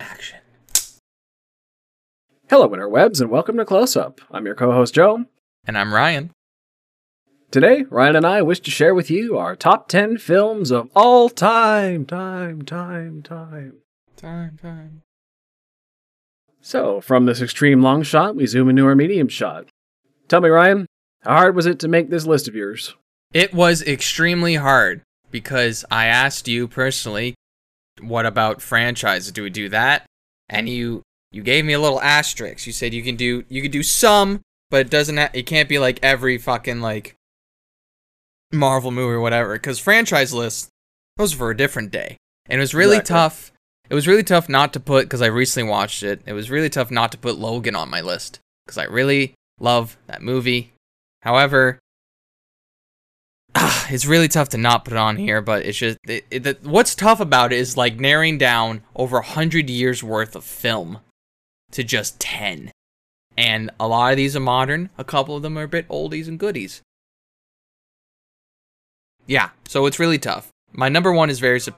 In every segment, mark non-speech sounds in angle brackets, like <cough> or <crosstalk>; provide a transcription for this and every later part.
Action. Hello, interwebs, and welcome to Close Up. I'm your co host, Joe. And I'm Ryan. Today, Ryan and I wish to share with you our top 10 films of all time, time, time, time. Time, time. So, from this extreme long shot, we zoom into our medium shot. Tell me, Ryan, how hard was it to make this list of yours? It was extremely hard because I asked you personally, what about franchises? Do we do that? And you you gave me a little asterisk. You said you can do you can do some, but it doesn't ha- it can't be like every fucking like Marvel movie or whatever because franchise lists those are for a different day. And it was really Exactly. tough. It was really tough not to put because I recently watched it. It was really tough not to put Logan on my list because I really love that movie. However, ah, it's really tough to not put it on here. But it's just it, it, the, what's tough about it is like narrowing down over a hundred years worth of film to just ten. And a lot of these are modern. A couple of them are a bit oldies and goodies. Yeah, so it's really tough. My number one is very. sup-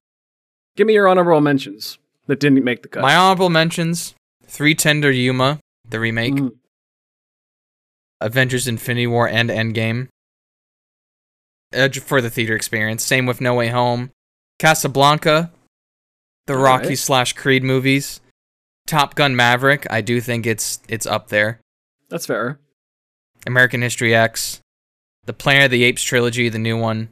Give me your honorable mentions that didn't make the cut. My honorable mentions: Three Ten to Yuma, the remake, Mm, Avengers: Infinity War and Endgame, uh, for the theater experience. Same with No Way Home, Casablanca, the All Rocky right. slash Creed movies, Top Gun Maverick. I do think it's it's up there. that's fair. American History X, the Planet of the Apes trilogy, the new one,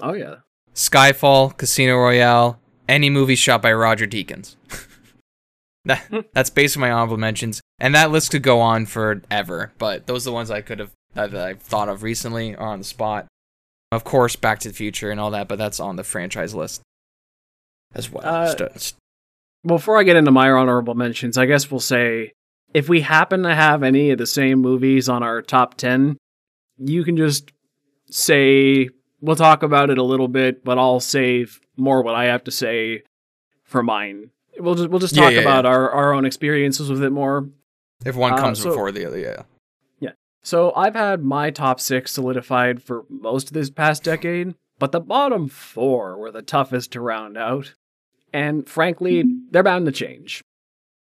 Oh, yeah. Skyfall, Casino Royale, any movie shot by Roger Deakins. <laughs> that, that's basically my honorable mentions, and that list could go on forever. But those are the ones I could have that that I've thought of recently or on the spot. Of course, Back to the Future and all that, but that's on the franchise list as well. Uh, St- Before I get into my honorable mentions, I guess we'll say if we happen to have any of the same movies on our top 10, you can just say, we'll talk about it a little bit, but I'll save more what I have to say for mine. We'll just, we'll just talk yeah, about Our, our own experiences with it more. if one uh, comes so- before the other, yeah. So I've had my top six solidified for most of this past decade, but the bottom four were the toughest to round out. And frankly, they're bound to change.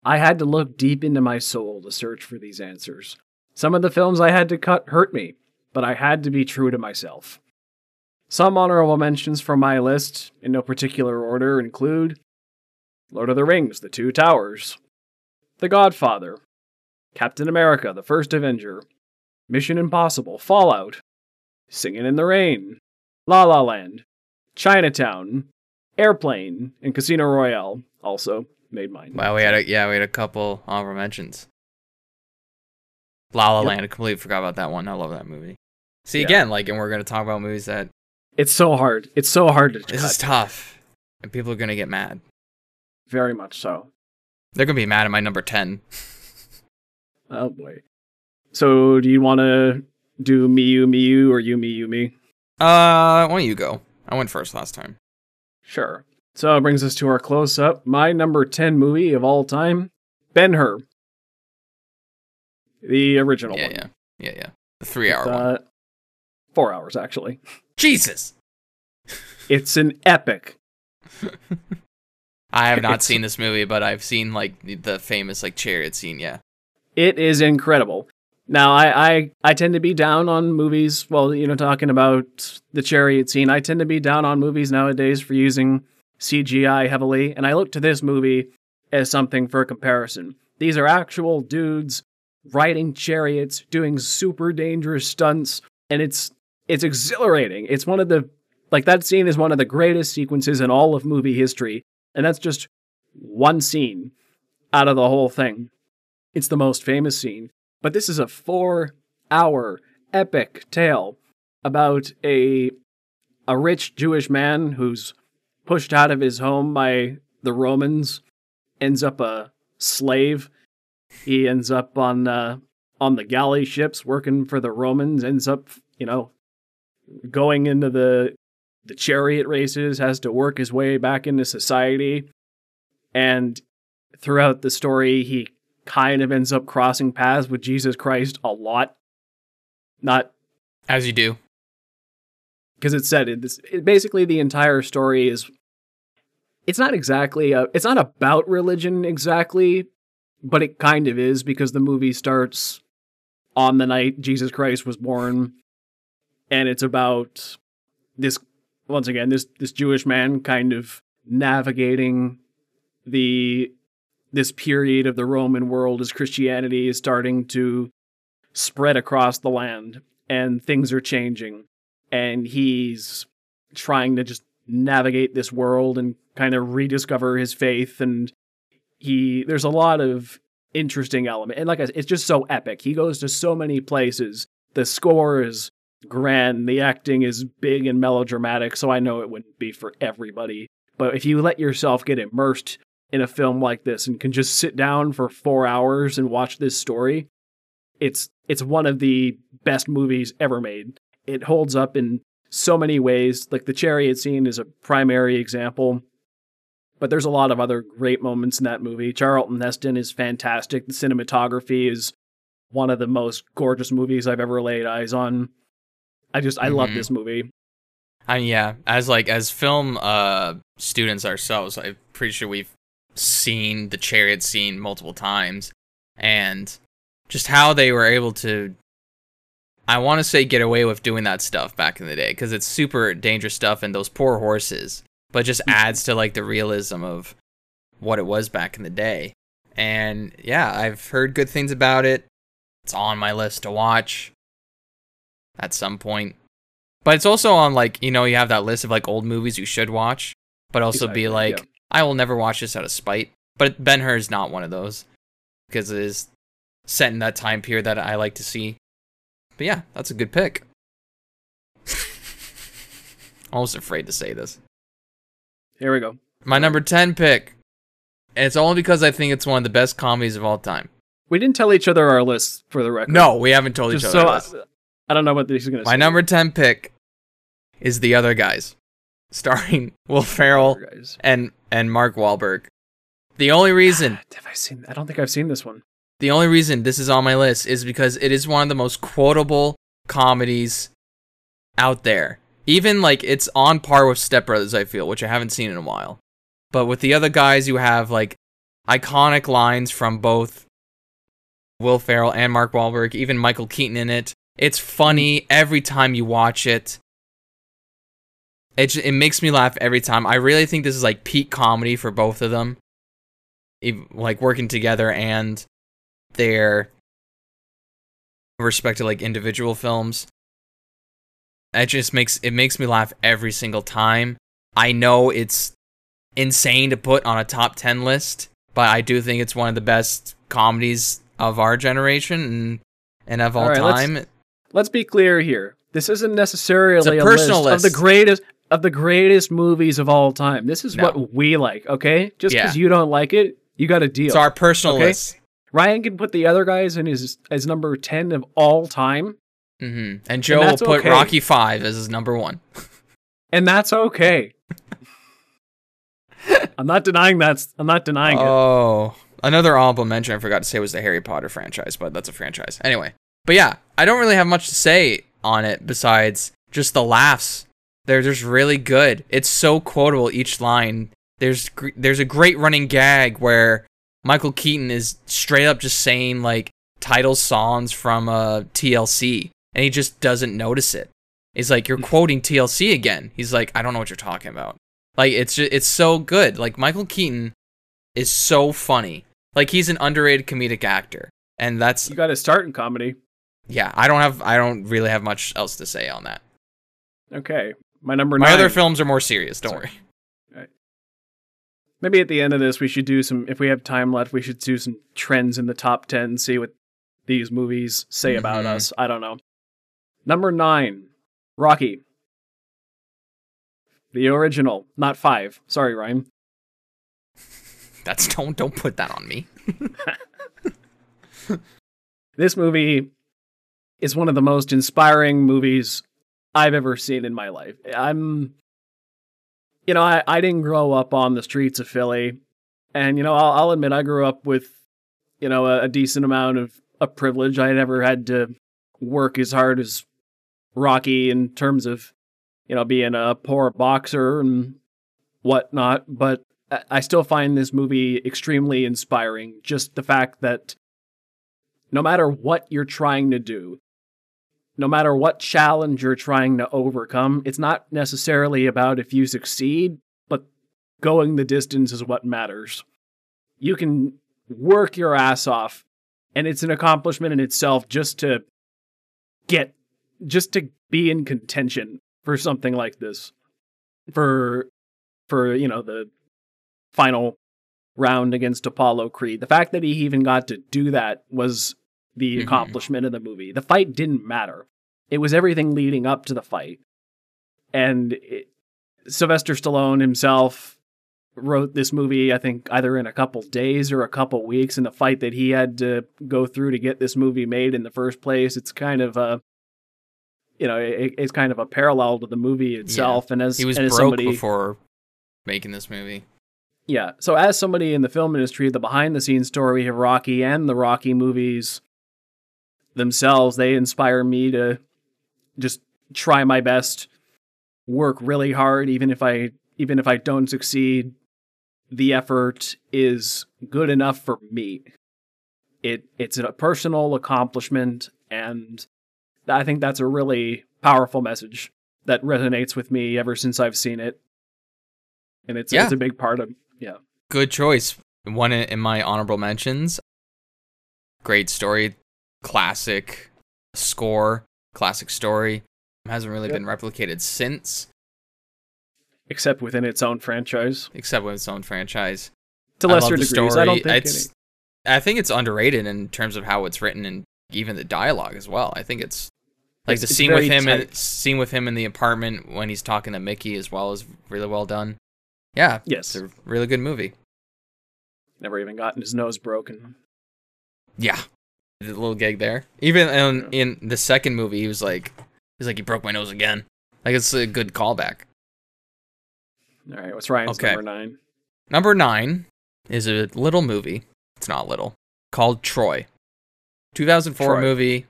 I had to look deep into my soul to search for these answers. Some of the films I had to cut hurt me, but I had to be true to myself. Some honorable mentions from my list, in no particular order, include Lord of the Rings, The Two Towers, The Godfather, Captain America, The First Avenger, Mission Impossible, Fallout, Singing in the Rain, La La Land, Chinatown, Airplane, and Casino Royale also made mine. Wow, we had a yeah, we had a couple honorable mentions. La La Yep. Land, I completely forgot about that one. I love that movie. See Yeah. again, like, and we're gonna talk about movies that It's so hard. It's so hard to This cut. is tough, and people are gonna get mad. Very much so. They're gonna be mad at my number ten. Oh boy. So do you want to do me you me you or you me you me? Uh, why don't you go? I went first last time. Sure. So it brings us to our close up. My number 10 movie of all time, Ben Hur. The original Yeah, one. yeah, yeah, yeah. The three-hour one. Uh, four hours, actually. Jesus, <laughs> It's an epic. I have not It's- seen this movie, but I've seen like the famous like chariot scene. Yeah. It is incredible. Now, I, I, I tend to be down on movies. Well, you know, talking about the chariot scene, I tend to be down on movies nowadays for using CGI heavily. And I look to this movie as something for comparison. These are actual dudes riding chariots, doing super dangerous stunts, and it's it's exhilarating. It's one of the like that scene is one of the greatest sequences in all of movie history, and that's just one scene out of the whole thing. It's the most famous scene, but this is a 4-hour epic tale about a a rich Jewish man who's pushed out of his home by the Romans, ends up a slave. He ends up on uh, on the galley ships working for the Romans. Ends up, you know, going into the the chariot races. Has to work his way back into society, and throughout the story, he kind of ends up crossing paths with Jesus Christ a lot. Not As you do. because it said it, this, it, basically the entire story is it's not exactly a, it's not about religion exactly, but it kind of is because the movie starts on the night Jesus Christ was born, and it's about this once again this this Jewish man kind of navigating the this period of the Roman world as Christianity is starting to spread across the land and things are changing. And he's trying to just navigate this world and kind of rediscover his faith. And he there's a lot of interesting element. And like I said, it's just so epic. He goes to so many places. The score is grand. The acting is big and melodramatic. So i know it wouldn't be for everybody. But if you let yourself get immersed in a film like this and can just sit down for 4 hours and watch this story it's it's one of the best movies ever made it holds up in so many ways. Like the chariot scene is a primary example, but there's a lot of other great moments in that movie. Charlton Heston is fantastic. The cinematography is one of the most gorgeous movies I've ever laid eyes on. I just I love Mhm. this movie. I mean, yeah, as like as film uh students ourselves, I'm pretty sure we've seen the chariot scene multiple times, and just how they were able to. I want to say get away with doing that stuff back in the day because it's super dangerous stuff and those poor horses, but just mm. adds to like the realism of what it was back in the day. And yeah, I've heard good things about it. It's on my list to watch at some point. But it's also on like, you know, you have that list of like old movies you should watch, but also be like, yeah. I will never watch this out of spite. But Ben Hur is not one of those because it is set in that time period that I like to see. But yeah, that's a good pick. <laughs> Almost afraid to say this. Here we go. My number 10 pick. And it's only because I think it's one of the best comedies of all time. We didn't tell each other our list for the record. No, we haven't told each other. so I. I don't know what this is gonna say. My say. number 10 pick is The Other Guys, starring <laughs> Will Ferrell and and Mark Wahlberg. The only reason, <sighs> Have I seen? I don't think I've seen this one. the only reason this is on my list is because it is one of the most quotable comedies out there. Even like it's on par with Step Brothers, I feel, which I haven't seen in a while. But with the other guys, you have like iconic lines from both Will Ferrell and Mark Wahlberg, even Michael Keaton in it. It's funny every time you watch it. It it makes me laugh every time. I really think this is like peak comedy for both of them, like working together and their respective like individual films. It just makes it makes me laugh every single time. I know it's insane to put on a top 10 list, but I do think it's one of the best comedies of our generation and and of all, All right, let's- time. Let's be clear here. This isn't necessarily It's a a, personal list, of the greatest of the greatest movies of all time. This is No. what we like, okay? Just Yeah. because you don't like it, you got a deal. It's our personal Okay. list. Ryan can put the other guys in his as number ten of all time, hmm And Joe will put okay. Rocky 5 as his number 1. and that's okay. <laughs> I'm not denying that's. I'm not denying it. Oh, another honorable mention I forgot to say was the Harry Potter franchise, but that's a franchise. Anyway, but yeah, I don't really have much to say on it besides just the laughs. They're just really good. It's so quotable each line. There's gr- there's a great running gag where Michael Keaton is straight up just saying like title songs from uh, TLC, and he just doesn't notice it. He's like, "You're quoting TLC again." He's like, "I don't know what you're talking about." Like it's just, it's so good. Like Michael Keaton is so funny. Like he's an underrated comedic actor, and that's You got to start in comedy. yeah. I don't have I don't really have much else to say on that. Okay, my number My nine. other films are more serious. Don't Sorry. worry. Maybe at the end of this, we should do some. If we have time left, we should do some trends in the top ten. See what these movies say about Mhm. us. I don't know. Number nine, Rocky. The original, not five. Sorry, Ryan. <laughs> That's don't don't put that on me. <laughs> This movie is one of the most inspiring movies I've ever seen in my life. I'm, you know, I, I didn't grow up on the streets of Philly. And, you know, I'll, I'll admit I grew up with, you know, a, a decent amount of, of privilege. I never had to work as hard as Rocky in terms of, you know, being a poor boxer and whatnot. But I- I still find this movie extremely inspiring. Just the fact that no matter what you're trying to do, no matter what challenge you're trying to overcome, it's not necessarily about if you succeed, but going the distance is what matters. You can work your ass off, and it's an accomplishment in itself just to get, just to be in contention for something like this. For, for, you know, the final round against Apollo Creed. The fact that he even got to do that was the Mhm. accomplishment of the movie. The fight didn't matter. It was everything leading up to the fight. And it, Sylvester Stallone himself wrote this movie, I think, either in a couple days or a couple weeks. And the fight that he had to go through to get this movie made in the first place, it's kind of a, you know, it, it's kind of a parallel to the movie itself. And as He was and broke somebody, before making this movie. yeah. So as somebody in the film industry, the behind the scenes story, of Rocky and the Rocky movies themselves, they inspire me to just try my best, work really hard, even if I even if I don't succeed, the effort is good enough for me. It it's a personal accomplishment and I think that's a really powerful message that resonates with me ever since I've seen it. And it's Yeah. it's a big part of yeah. Good choice. One in in my honorable mentions. Great story, classic score, classic story. Hasn't really Yep. been replicated since, except within its own franchise except with its own franchise. to lesser degrees. I don't think it's. any, I think it's underrated in terms of how it's written and even the dialogue as well. I think it's like It's- the scene with him, tight. scene with him in the apartment when he's talking to Mickey as well is really well done. Yeah, yes, it's a really good movie. never even gotten his nose broken. Yeah, the little gig there. Even in, in the second movie, he was like, he's like, he broke my nose again. Like it's a good callback. All right, what's Ryan's Okay. number nine? Number nine is a little movie. It's not little. Called Troy. 2004 Troy. movie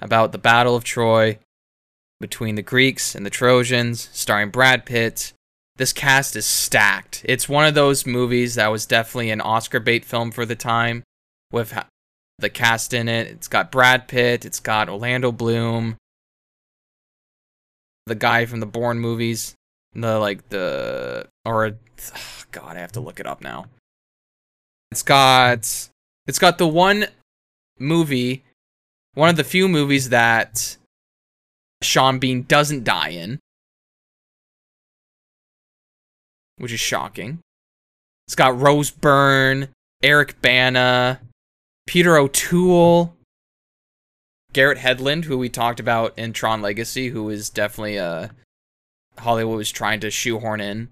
about the Battle of Troy between the Greeks and the Trojans, starring Brad Pitt. This cast is stacked. It's one of those movies that was definitely an Oscar bait film for the time with the cast in it. It's got Brad Pitt, it's got Orlando Bloom, the guy from the Bourne movies, the like the or <sighs> god, I have to look it up now. It's got it's got the one movie, one of the few movies that Sean Bean doesn't die in, which is shocking. It's got Rose Byrne, Eric Bana, Peter O'Toole, Garrett Hedlund, who we talked about in Tron Legacy, who is definitely a Hollywood was trying to shoehorn in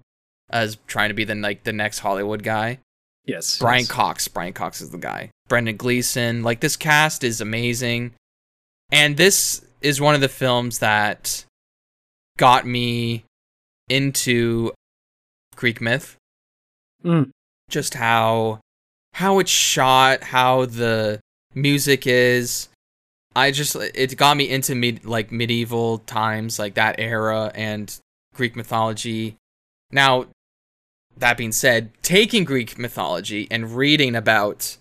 as trying to be the like the next Hollywood guy. Yes, Brian yes. Cox. Brian Cox is the guy. Brendan Gleeson. Like this cast is amazing. And this is one of the films that got me into Greek myth. Mm. Just how how it's shot, how the music is. I just it got me into like medieval times, like that era and Greek mythology. Now, that being said, taking Greek mythology and reading about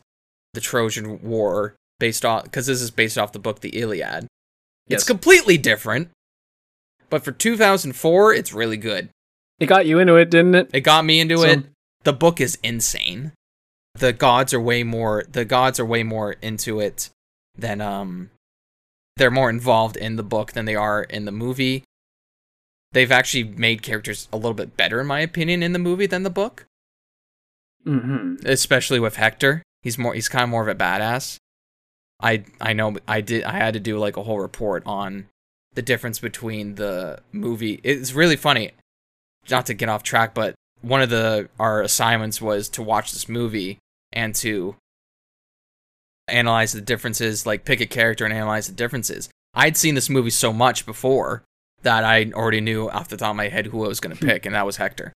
the Trojan War based off because this is based off the book The Iliad. Yes. It's completely different. But for 2004, it's really good. It got you into it, didn't it? It got me into So- it. The book is insane. The gods are way more the gods are way more into it than um they're more involved in the book than they are in the movie. They've actually made characters a little bit better in my opinion in the movie than the book, Mm-hmm. especially with Hector. He's more he's kind of more of a badass. I I know I did I had to do like a whole report on the difference between the movie. It's really funny. Not to get off track, but one of the our assignments was to watch this movie and to analyze the differences, like pick a character and analyze the differences. I'd seen this movie so much before that I already knew off the top of my head who I was going to pick, and that was Hector.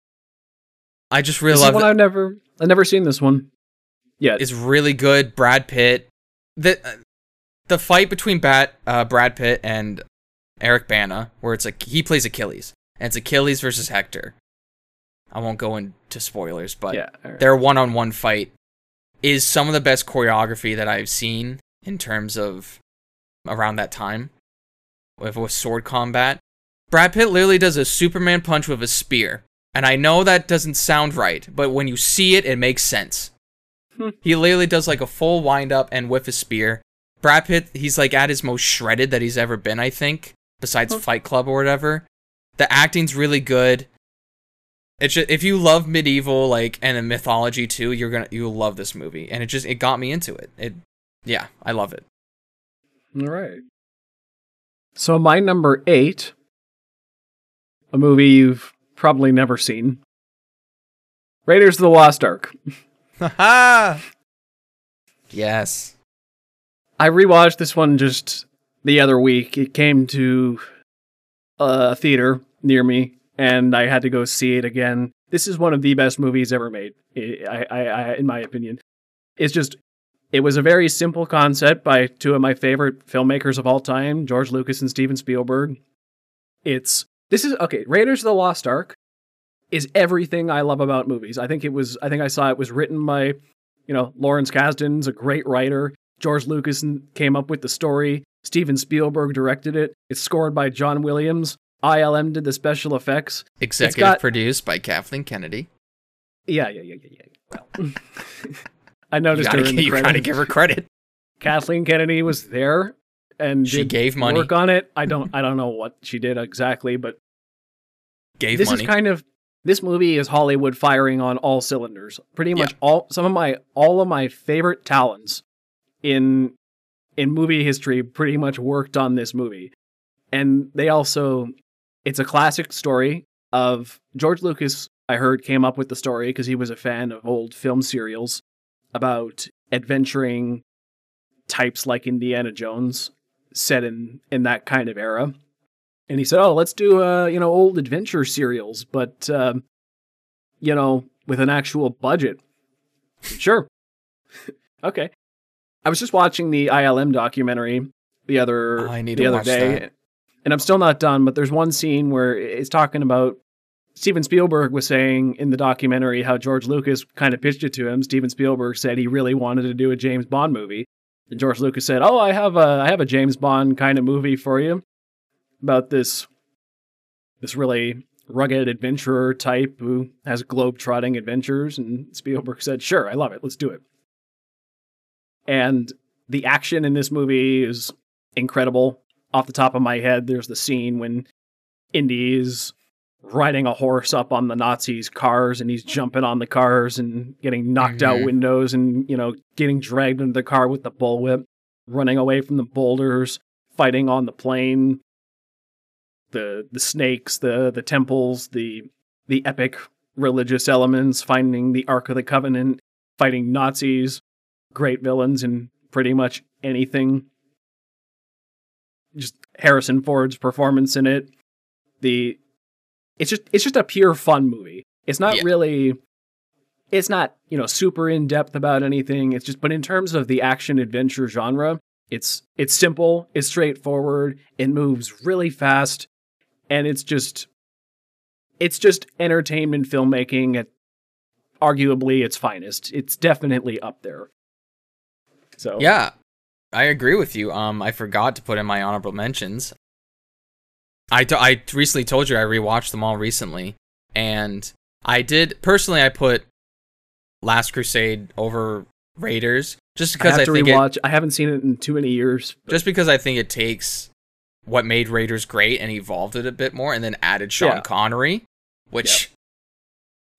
I just really love one. I've never, I've never seen this one. Yeah, It's really good. Brad Pitt. The uh, the fight between Bat, uh, Brad Pitt and Eric Bana, where it's like he plays Achilles, and it's Achilles versus Hector. I won't go into spoilers, but yeah. right. their one-on-one fight is some of the best choreography that I've seen in terms of around that time with, with sword combat. Brad Pitt literally does a Superman punch with a spear. And I know that doesn't sound right, but when you see it, it makes sense. Hmm. He literally does like a full wind up and with a spear. Brad Pitt, he's like at his most shredded that he's ever been, I think, besides Fight Club or whatever. The acting's really good. It's just, if you love medieval like and the mythology too, you're gonna you'll love this movie. And it just it got me into it. It yeah, I love it. All right. So my number eight, a movie you've probably never seen, Raiders of the Lost Ark. Haha. <laughs> yes. I rewatched this one just the other week. It came to a theater near me, and I had to go see it again. This is one of the best movies ever made, I, I, I, in my opinion. It's just, it was a very simple concept by two of my favorite filmmakers of all time, George Lucas and Steven Spielberg. It's this is okay. Raiders of the Lost Ark is everything I love about movies. I think it was. I think I saw it was written by, you know, Lawrence Kasdan's a great writer. George Lucas came up with the story. Steven Spielberg directed it. It's scored by John Williams. ILM did the special effects. Executive got- produced by Kathleen Kennedy. Yeah, yeah, yeah, yeah, yeah. Well, <laughs> I You noticed gotta, her in the you gotta give her credit. Kathleen Kennedy was there and She did gave money. work on it. I don't I don't know what she did exactly, but Gave this money. is kind of this movie is Hollywood firing on all cylinders. Pretty much all some of my all of my favorite talents in in movie history pretty much worked on this movie. And they also it's a classic story of George Lucas I heard came up with the story because he was a fan of old film serials about adventuring types like Indiana Jones set in in that kind of era. And he said, "Oh, let's do uh, you know, old adventure serials, but um, you know, with an actual budget." <laughs> sure. <laughs> okay. I was just watching the ILM documentary the other Oh, I need the other day, that. And I'm still not done. But there's one scene where it's talking about Steven Spielberg was saying in the documentary how George Lucas kind of pitched it to him. Steven Spielberg said he really wanted to do a James Bond movie. And George Lucas said, "Oh, I have a I have a James Bond kind of movie for you about this this really rugged adventurer type who has globe-trotting adventures." And Spielberg said, "Sure, I love it. Let's do it." And the action in this movie is incredible. Off the top of my head, there's the scene when Indy's riding a horse up on the Nazis' cars and he's jumping on the cars and getting knocked out Mhm. windows and, you know, getting dragged into the car with the bullwhip, running away from the boulders, fighting on the plane, the the snakes, the the temples, the the epic religious elements, finding the Ark of the Covenant, fighting Nazis, great villains and pretty much anything. Just Harrison Ford's performance in it. The it's just it's just a pure fun movie. It's not Yeah. really it's not, you know, super in depth about anything. It's just but in terms of the action adventure genre, it's it's simple, it's straightforward, it moves really fast, and it's just it's just entertainment filmmaking at arguably its finest. It's definitely up there. So Yeah, I agree with you. Um, I forgot to put in my honorable mentions. I, t- I recently told you I rewatched them all recently, and I did personally. I put Last Crusade over Raiders just I because have I, to think it. I haven't seen it in too many years. but- just because I think it takes what made Raiders great and evolved it a bit more, and then added Sean Yeah. Connery, which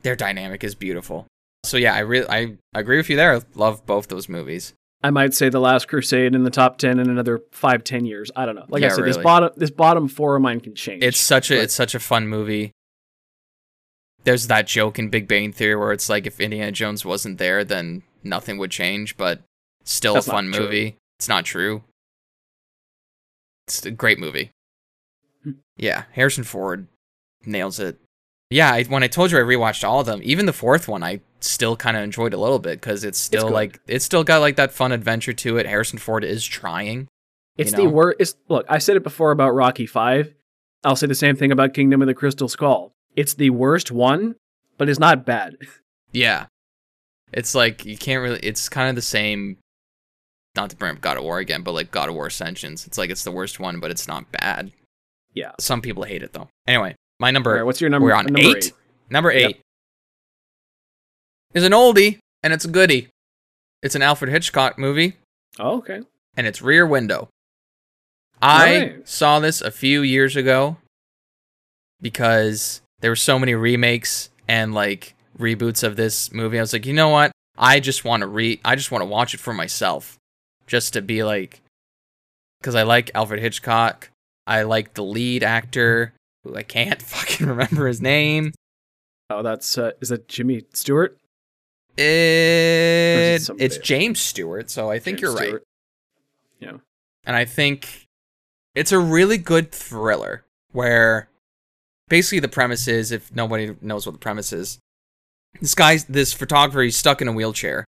their dynamic is beautiful. So yeah, I really I agree with you there. I love both those movies. I might say The Last Crusade in the top ten in another five, ten years. I don't know. Like I Yeah, said, this bottom this bottom four of mine can change. It's such a but- it's such a fun movie. There's that joke in Big Bang Theory where it's like if Indiana Jones wasn't there, then nothing would change, but still That's a fun true. movie. It's not true. It's a great movie. Hmm. Yeah, Harrison Ford nails it. Yeah, I, when I told you I rewatched all of them, even the fourth one, I still kind of enjoyed a little bit because it's still good. like it's still got like that fun adventure to it. Harrison Ford is trying. It's you the worst. It's look. I said it before about Rocky Five. I'll say the same thing about Kingdom of the Crystal Skull. It's the worst one but it's not bad. <laughs> Yeah. It's like you can't really it's kind of the same not to bring up God of War again, but like God of War Ascensions. It's like it's the worst one, but it's not bad. Yeah. Some people hate it though. Anyway, my number right, what's your number? we're on number eight. Number eight is an oldie and it's a goodie. It's an Alfred Hitchcock movie Oh, okay. and it's Rear Window. I Right. saw this a few years ago because there were so many remakes and like reboots of this movie. I was like, you know what? I just want to re I just want to watch it for myself. Just to be like cuz I like Alfred Hitchcock. I like the lead actor who I can't <laughs> fucking remember his name. Oh, that's uh, is that Jimmy Stewart? It, somebody it's? James Stewart, so I think James you're right. Stewart. Yeah. and I think it's a really good thriller where basically the premise is if nobody knows what the premise is this guy's this photographer he's stuck in a wheelchair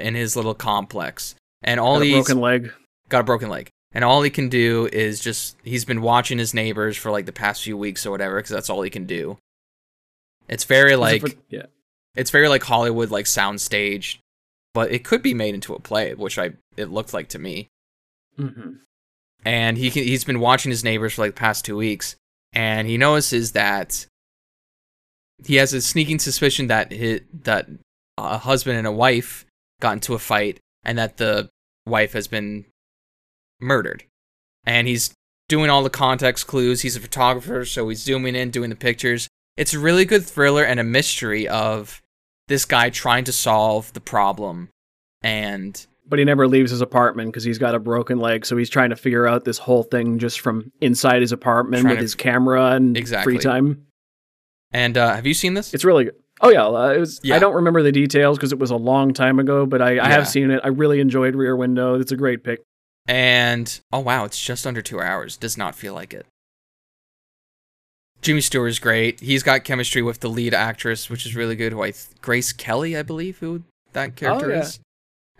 in his little complex and all Got a he's broken leg. got a broken leg and all he can do is just he's been watching his neighbors for like the past few weeks or whatever because that's all he can do. It's very Is it like for- yeah. it's very like hollywood like soundstage but it could be made into a play which i it looked like to me. Hmm and he can, he's been watching his neighbors for like the past two weeks, and he notices that he has a sneaking suspicion that his, that a husband and a wife got into a fight, and that the wife has been murdered, and he's doing all the context clues. He's a photographer, so he's zooming in, doing the pictures. It's a really good thriller and a mystery of this guy trying to solve the problem, and But he never leaves his apartment because he's got a broken leg. So he's trying to figure out this whole thing just from inside his apartment with his camera and Exactly. free time. and uh, have you seen this? It's really good. Oh yeah, uh, it was. Yeah. I don't remember the details because it was a long time ago, but I, I Yeah. have seen it. I really enjoyed Rear Window. It's a great pick. And oh wow, it's just under two hours. Does not feel like it. Jimmy Stewart is great. He's got chemistry with the lead actress, which is really good. Who I th- Grace Kelly, I believe, who that character yeah. is,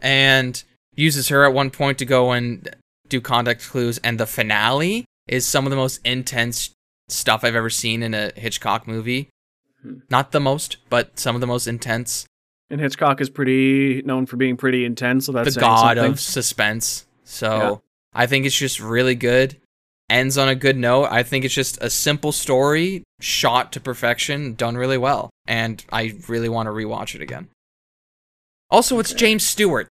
and uses her at one point to go and do contact clues. And the finale is some of the most intense stuff I've ever seen in a Hitchcock movie. Hmm. Not the most, but some of the most intense. And Hitchcock is pretty known for being pretty intense. So that's the god something. of suspense. So Yeah. I think it's just really good. Ends on a good note. I think it's just a simple story shot to perfection, done really well. And I really want to rewatch it again. Also, it's Okay. James Stewart.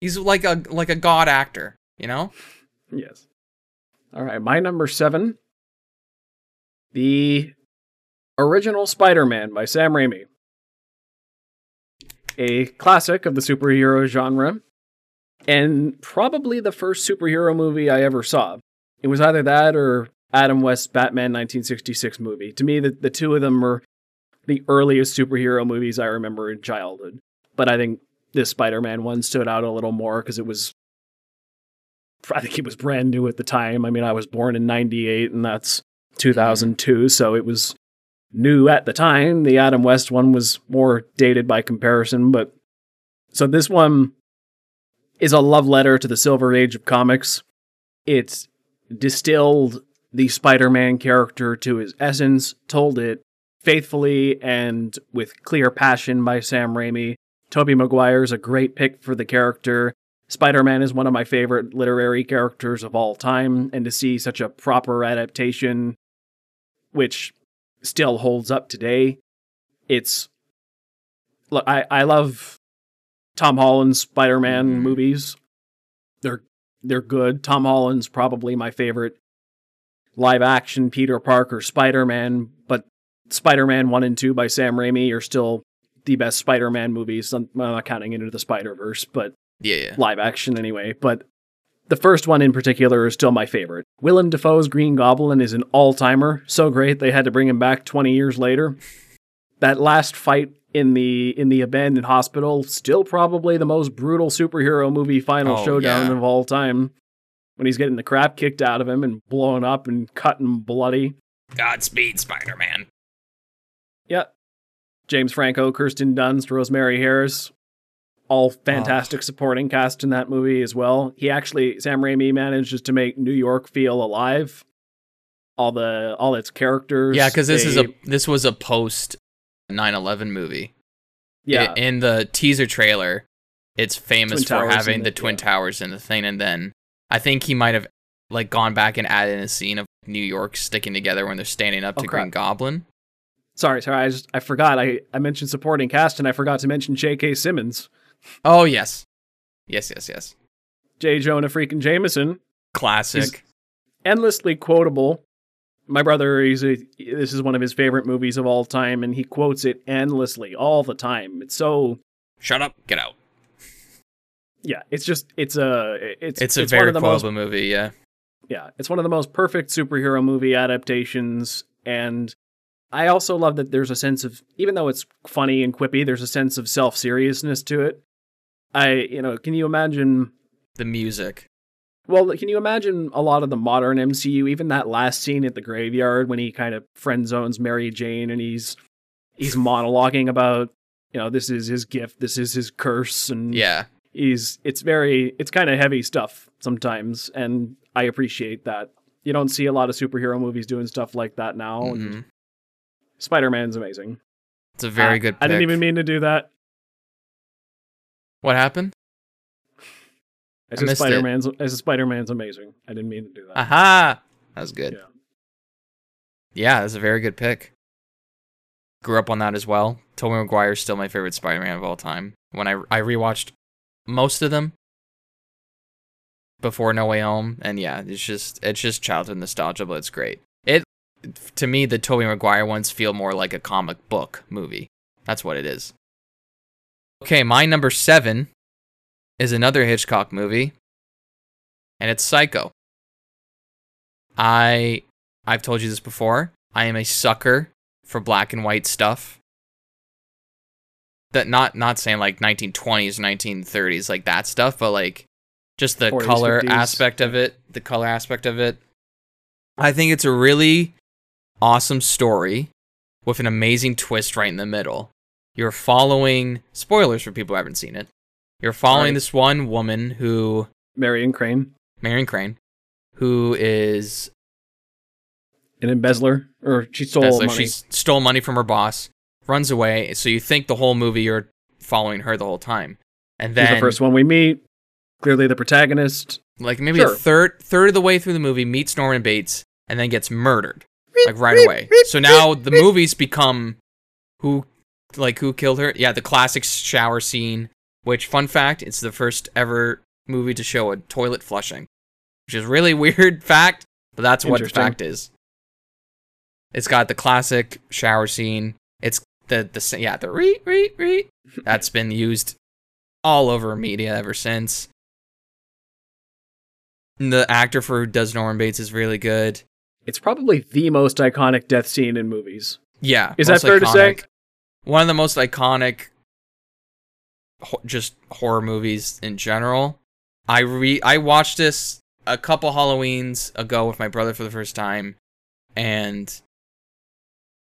He's like a like a god actor, you know? Yes. All right, my number seven. The original Spider-Man by Sam Raimi. A classic of the superhero genre, and probably the first superhero movie I ever saw. It was either that or Adam West's Batman 1966 movie. To me, the, the two of them were the earliest superhero movies I remember in childhood. But I think this Spider-Man one stood out a little more because it was I think it was brand new at the time. I mean, I was born in 98 and that's 2002, mm-hmm. so it was new at the time. The Adam West one was more dated by comparison, but so this one is a love letter to the silver age of comics. It's distilled the Spider-Man character to his essence, told it faithfully and with clear passion by Sam Raimi. Tobey Maguire's a great pick for the character. Spider Man is one of my favorite literary characters of all time, and to see such a proper adaptation, which still holds up today, it's. Look, I, I love Tom Holland's Spider Man Mhm. movies. They're they're good. Tom Holland's probably my favorite live action Peter Parker Spider Man, but Spider Man 1 and 2 by Sam Raimi are still the best Spider Man movies. I'm not counting Into the Spider Verse, but Yeah, yeah. live action anyway, but the first one in particular is still my favorite. Willem Dafoe's Green Goblin is an all timer, so great they had to bring him back 20 years later. That last fight in the in the abandoned hospital, still probably the most brutal superhero movie final Oh, showdown yeah. of all time. When he's getting the crap kicked out of him and blown up and cut and bloody. Godspeed, Spider Man. Yep. James Franco, Kirsten Dunst, Rosemary Harris, all oh. fantastic supporting cast in that movie as well. He actually Sam Raimi manages to make New York feel alive. All the all its characters. Yeah, because this is a this was a post 9/11 movie. Yeah, I- in the teaser trailer, it's famous Twin for having the the- twin yeah. towers in the thing, and then I think he might have like gone back and added in a scene of New York sticking together when they're standing up Oh, to crap. Green Goblin. sorry, sorry. I just I forgot. I I mentioned supporting cast and I forgot to mention J.K. Simmons, Oh yes, yes, yes, yes. J. Jonah freaking Jameson, Classic. endlessly quotable. My brother, he's a, this is one of his favorite movies of all time, and he quotes it endlessly all the time. It's so Shut up, get out. yeah. It's just it's a it's It's a one very of the most quotable movie. Yeah. yeah, it's one of the most perfect superhero movie adaptations. And I also love that there's a sense of, even though it's funny and quippy, there's a sense of self seriousness to it. I, you know, can you imagine? The music. Well, can you imagine a lot of the modern MCU, even that last scene at the graveyard when he kind of friend zones Mary Jane and he's he's monologuing about, you know, this is his gift, this is his curse, and Yeah. he's it's very it's kind of heavy stuff sometimes and i appreciate that you don't see a lot of superhero movies doing stuff like that now Mhm. spider-man's amazing It's a very Uh, good. i didn't even mean to do that What happened? I I said spider-man's i said spider-man's amazing i didn't mean to do that Aha! That was good. Yeah. Yeah, that's a very good pick. Grew up on that as well. Tobey Maguire is still my favorite Spider-Man of all time. When I I rewatched most of them before No Way Home, and yeah, it's just it's just childhood nostalgia, but it's great. It to me, the Tobey Maguire ones feel more like a comic book movie. That's what it is. Okay, my number seven is another Hitchcock movie, and it's Psycho. I I've told you this before. I am a sucker for black and white stuff. That not not saying like 1920s, 1930s, like that stuff, but like just the 40s, color 50s. aspect of it, the color aspect of it. I think it's a really awesome story with an amazing twist right in the middle. You're following spoilers for people who haven't seen it. You're following Right. this one woman who marion crane Marion Crane, who is an embezzler or she stole That's money she stole money from her boss, runs away. So you think the whole movie you're following her the whole time, and She's then the first one we meet clearly the protagonist like maybe Sure. a third third of the way through the movie meets Norman Bates and then gets murdered like right away. So now the movies become who like who killed her? Yeah, the classic shower scene. Which fun fact, it's the first ever movie to show a toilet flushing, which is really <laughs> weird fact, but that's what the fact is. It's got the classic shower scene. It's the the yeah the re re re that's been used all over media ever since. And The actor for who does Norman Bates is really good. it's probably the most iconic death scene in movies Yeah, Is that fair to say? One of the most iconic, just horror movies in general. I re I watched this a couple Halloweens ago with my brother for the first time, and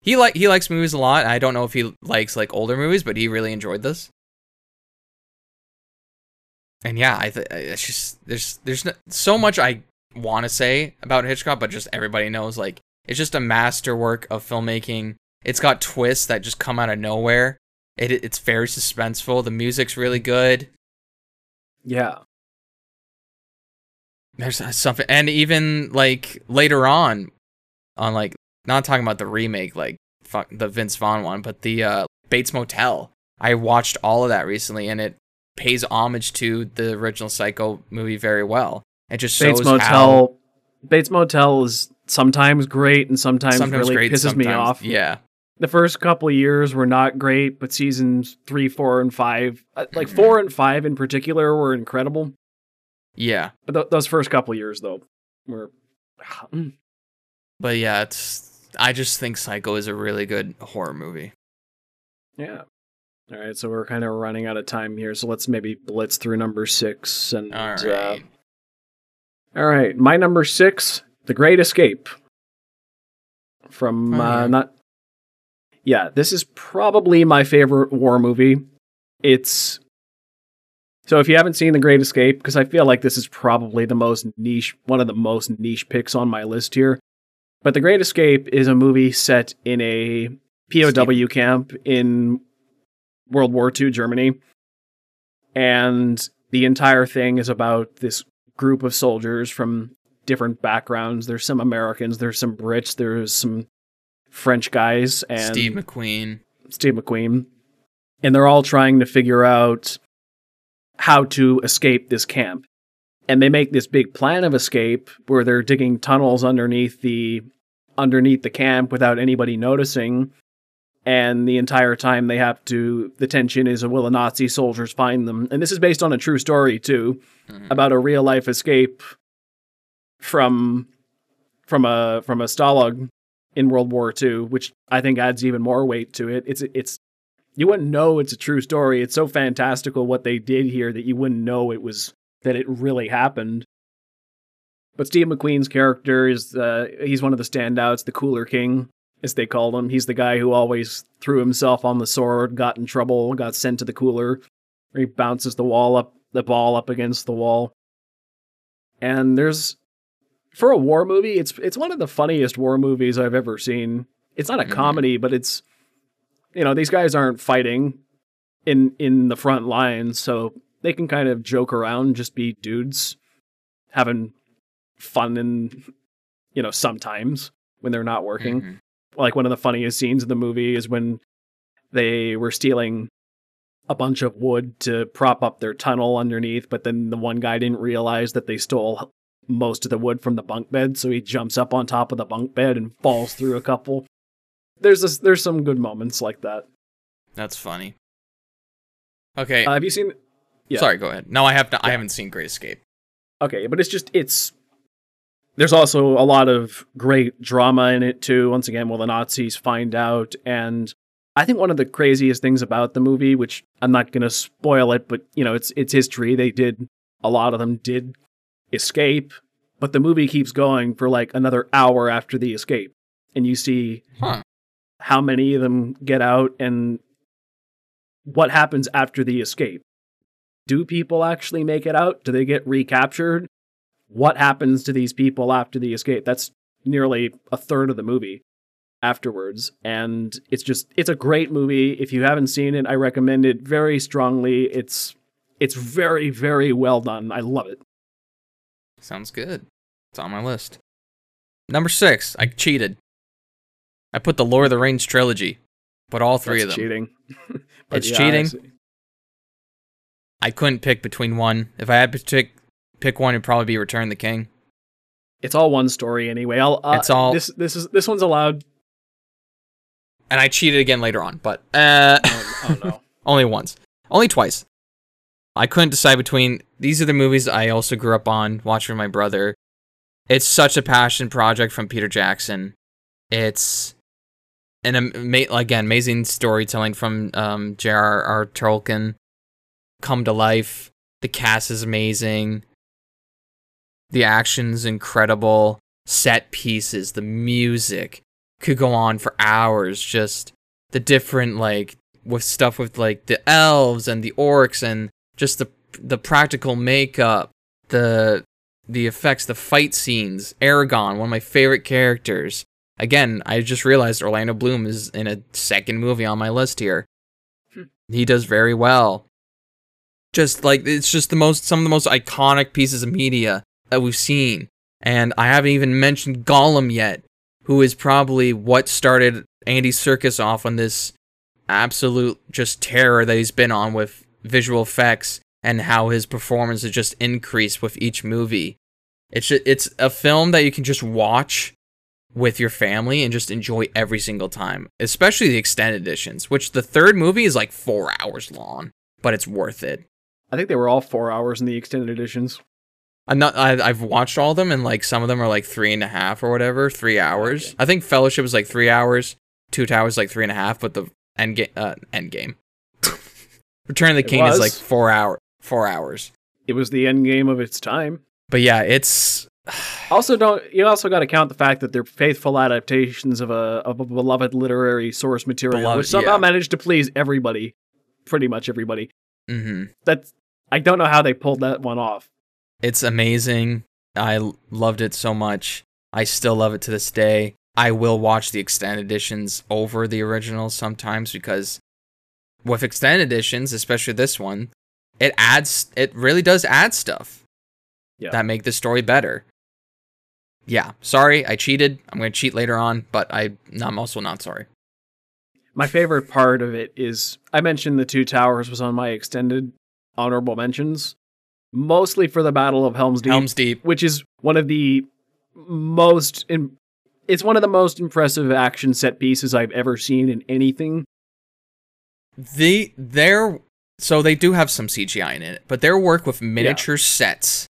he like he likes movies a lot. I don't know if he likes like older movies, but he really enjoyed this. And yeah, I th- it's just there's there's no, so much I want to say about Hitchcock, but just everybody knows like it's just a masterwork of filmmaking. It's got twists that just come out of nowhere. It it's very suspenseful. The music's really good. yeah There's something, and even like later on, on like not talking about the remake, like fuck the Vince Vaughn one, but the uh, Bates Motel. I watched all of that recently, and it pays homage to the original Psycho movie very well. It just shows Bates how Motel. Bates Motel is sometimes great and sometimes, sometimes really great, pisses me off. Yeah, The first couple of years were not great, but seasons three, four, and five, uh, like four and five in particular, were incredible. yeah. But th- those first couple years, though, were. <sighs> Mm. But yeah, it's. I just think Psycho is a really good horror movie. Yeah. All right, so we're kind of running out of time here, so let's maybe blitz through number six. And All right. uh, all right, my number six, The Great Escape. From Oh, uh, not. Yeah, this is probably my favorite war movie. It's so if you haven't seen The Great Escape, because I feel like this is probably the most niche, one of the most niche picks on my list here. But The Great Escape is a movie set in a POW camp in World War II Germany. And the entire thing is about this group of soldiers from different backgrounds. There's some Americans, there's some Brits, there's some French guys, and Steve McQueen. Steve McQueen. And they're all trying to figure out how to escape this camp. And they make this big plan of escape where they're digging tunnels underneath the underneath the camp without anybody noticing. And the entire time they have to the tension is will the Nazi soldiers find them? And this is based on a true story too, Mhm. about a real life escape from from a from a Stalag in World War II, which I think adds even more weight to it. It's it's you wouldn't know it's a true story. It's so fantastical what they did here that you wouldn't know it was that it really happened. But Steve McQueen's character is uh, he's one of the standouts, the cooler king, as they called him. He's the guy who always threw himself on the sword, got in trouble, got sent to the cooler, he bounces the wall up the ball up against the wall. And there's for a war movie, it's it's one of the funniest war movies I've ever seen. It's not a Mhm. comedy, but it's you know, these guys aren't fighting in in the front lines, so they can kind of joke around, just be dudes having fun and you know, sometimes when they're not working. Mhm. Like one of the funniest scenes in the movie is when they were stealing a bunch of wood to prop up their tunnel underneath, but then the one guy didn't realize that they stole most of the wood from the bunk bed, so he jumps up on top of the bunk bed and falls through a couple. There's this, there's some good moments like that. That's funny. Okay, Uh, have you seen? yeah. sorry. Go ahead. No, I have to. I haven't seen Great Escape. Okay, but it's just it's. There's also a lot of great drama in it too. Once again, will the Nazis find out? And I think one of the craziest things about the movie, which I'm not going to spoil it, but you know, it's it's history. They did a lot of them did escape, but the movie keeps going for like another hour after the escape, and you see Huh. how many of them get out and what happens after the escape. Do people actually make it out? Do they get recaptured? What happens to these people after the escape? That's nearly a third of the movie afterwards. And it's just it's a great movie. If you haven't seen it, I recommend it very strongly. It's it's very, very well done. I love it. Sounds good. It's on my list. Number six. I cheated. I put the Lord of the Rings trilogy. but all three That's of them. cheating. <laughs> It's yeah, cheating? I couldn't pick between one. If I had to pick pick one, it'd probably be Return of the King. It's all one story anyway. I'll uh, It's all- this this is this one's allowed. And I cheated again later on, but uh, Oh, oh no. <laughs> only once, only twice. I couldn't decide between these are the movies I also grew up on, watching with my brother. It's such a passion project from Peter Jackson. It's an ama- again amazing storytelling from um, J.R.R. Tolkien. Come to life. The cast is amazing. The action's incredible. Set pieces, the music could go on for hours. Just the different like with stuff with like the elves and the orcs and just the the practical makeup, the the effects, the fight scenes. Aragorn, one of my favorite characters. Again, I just realized Orlando Bloom is in a second movie on my list here. Hmm. He does very well. Just like it's just the most some of the most iconic pieces of media that we've seen. And I haven't even mentioned Gollum yet, who is probably what started Andy Serkis off on this absolute just terror that he's been on with visual effects and how his performance has just increased with each movie. It's just, it's a film that you can just watch with your family and just enjoy every single time, especially the extended editions, which the third movie is like 4 hours long, but it's worth it. I think they were all four hours in the extended editions. I'm not. I, I've watched all of them, and like some of them are like three and a half or whatever, three hours. Okay. I think Fellowship is like three hours. Two Towers like three and a half, but the end game, uh, end game. Return of the It King is like four hour, four hours. It was the end game of its time. But yeah, it's <sighs> Also, don't you also got to count the fact that they're faithful adaptations of a of a beloved literary source material, Beloved, which somehow yeah. managed to please everybody, pretty much everybody. hmm That's I don't know how they pulled that one off. it's amazing. I loved it so much. I still love it to this day. I will watch the extended editions over the originals sometimes because with extended editions, especially this one, it adds it really does add stuff Yeah. that make the story better. Yeah, sorry, I cheated. I'm going to cheat later on, but I I'm also not sorry. My favorite part of it is I mentioned the two towers was on my extended honorable mentions, mostly for the Battle of Helm's Deep, Helm's Deep. which is one of the most in, it's one of the most impressive action set pieces I've ever seen in anything. The their so they do have some CGI in it, but their work with miniature sets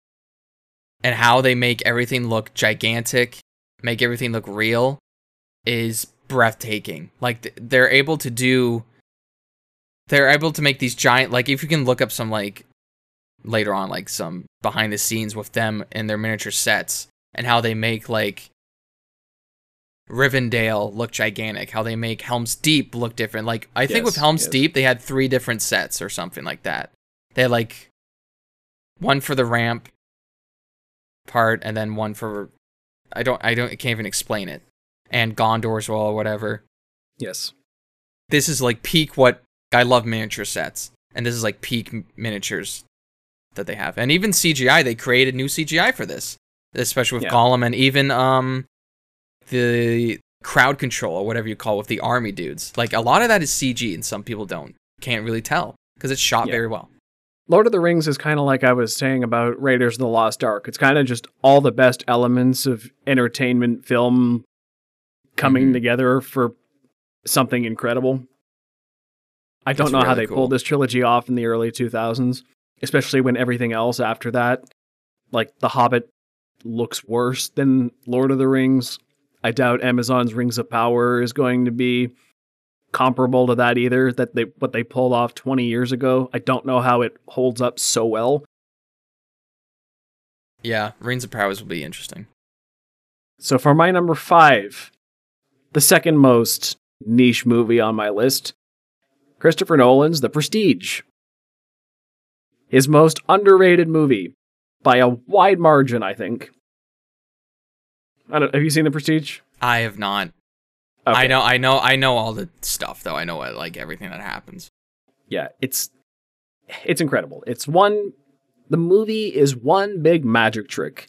and how they make everything look gigantic, make everything look real is breathtaking. Like th- they're able to do they're able to make these giant like if you can look up some like later on like some behind the scenes with them and their miniature sets and how they make like Rivendell look gigantic, how they make Helm's Deep look different. Like I think with Helm's yes. Deep they had three different sets or something like that. They had like one for the ramp part and then one for I don't I don't I can't even explain it. And Gondor as well or whatever. Yes. This is like peak what I love miniature sets. And this is like peak miniatures that they have. And even CGI, they created new CGI for this. Especially with Yeah. Gollum and even um the crowd control or whatever you call it with the army dudes. Like a lot of that is CG and some people don't can't really tell because it's shot Yeah. very well. Lord of the Rings is kind of like I was saying about Raiders of the Lost Ark. It's kind of just all the best elements of entertainment film coming Mhm. together for something incredible. I don't That's know how they cool. pulled this trilogy off in the early 2000s, especially when everything else after that, like The Hobbit, looks worse than Lord of the Rings. I doubt Amazon's Rings of Power is going to be comparable to that either that they what they pulled off 20 years ago. I don't know how it holds up so well. Yeah, Rings of Power will be interesting. so for my number five the second most niche movie on my list christopher nolan's the prestige. His most underrated movie by a wide margin i think I don't, have you seen the prestige I have not. Okay. I know I know I know all the stuff though. I know like everything that happens. yeah, it's it's incredible. It's one the movie is one big magic trick.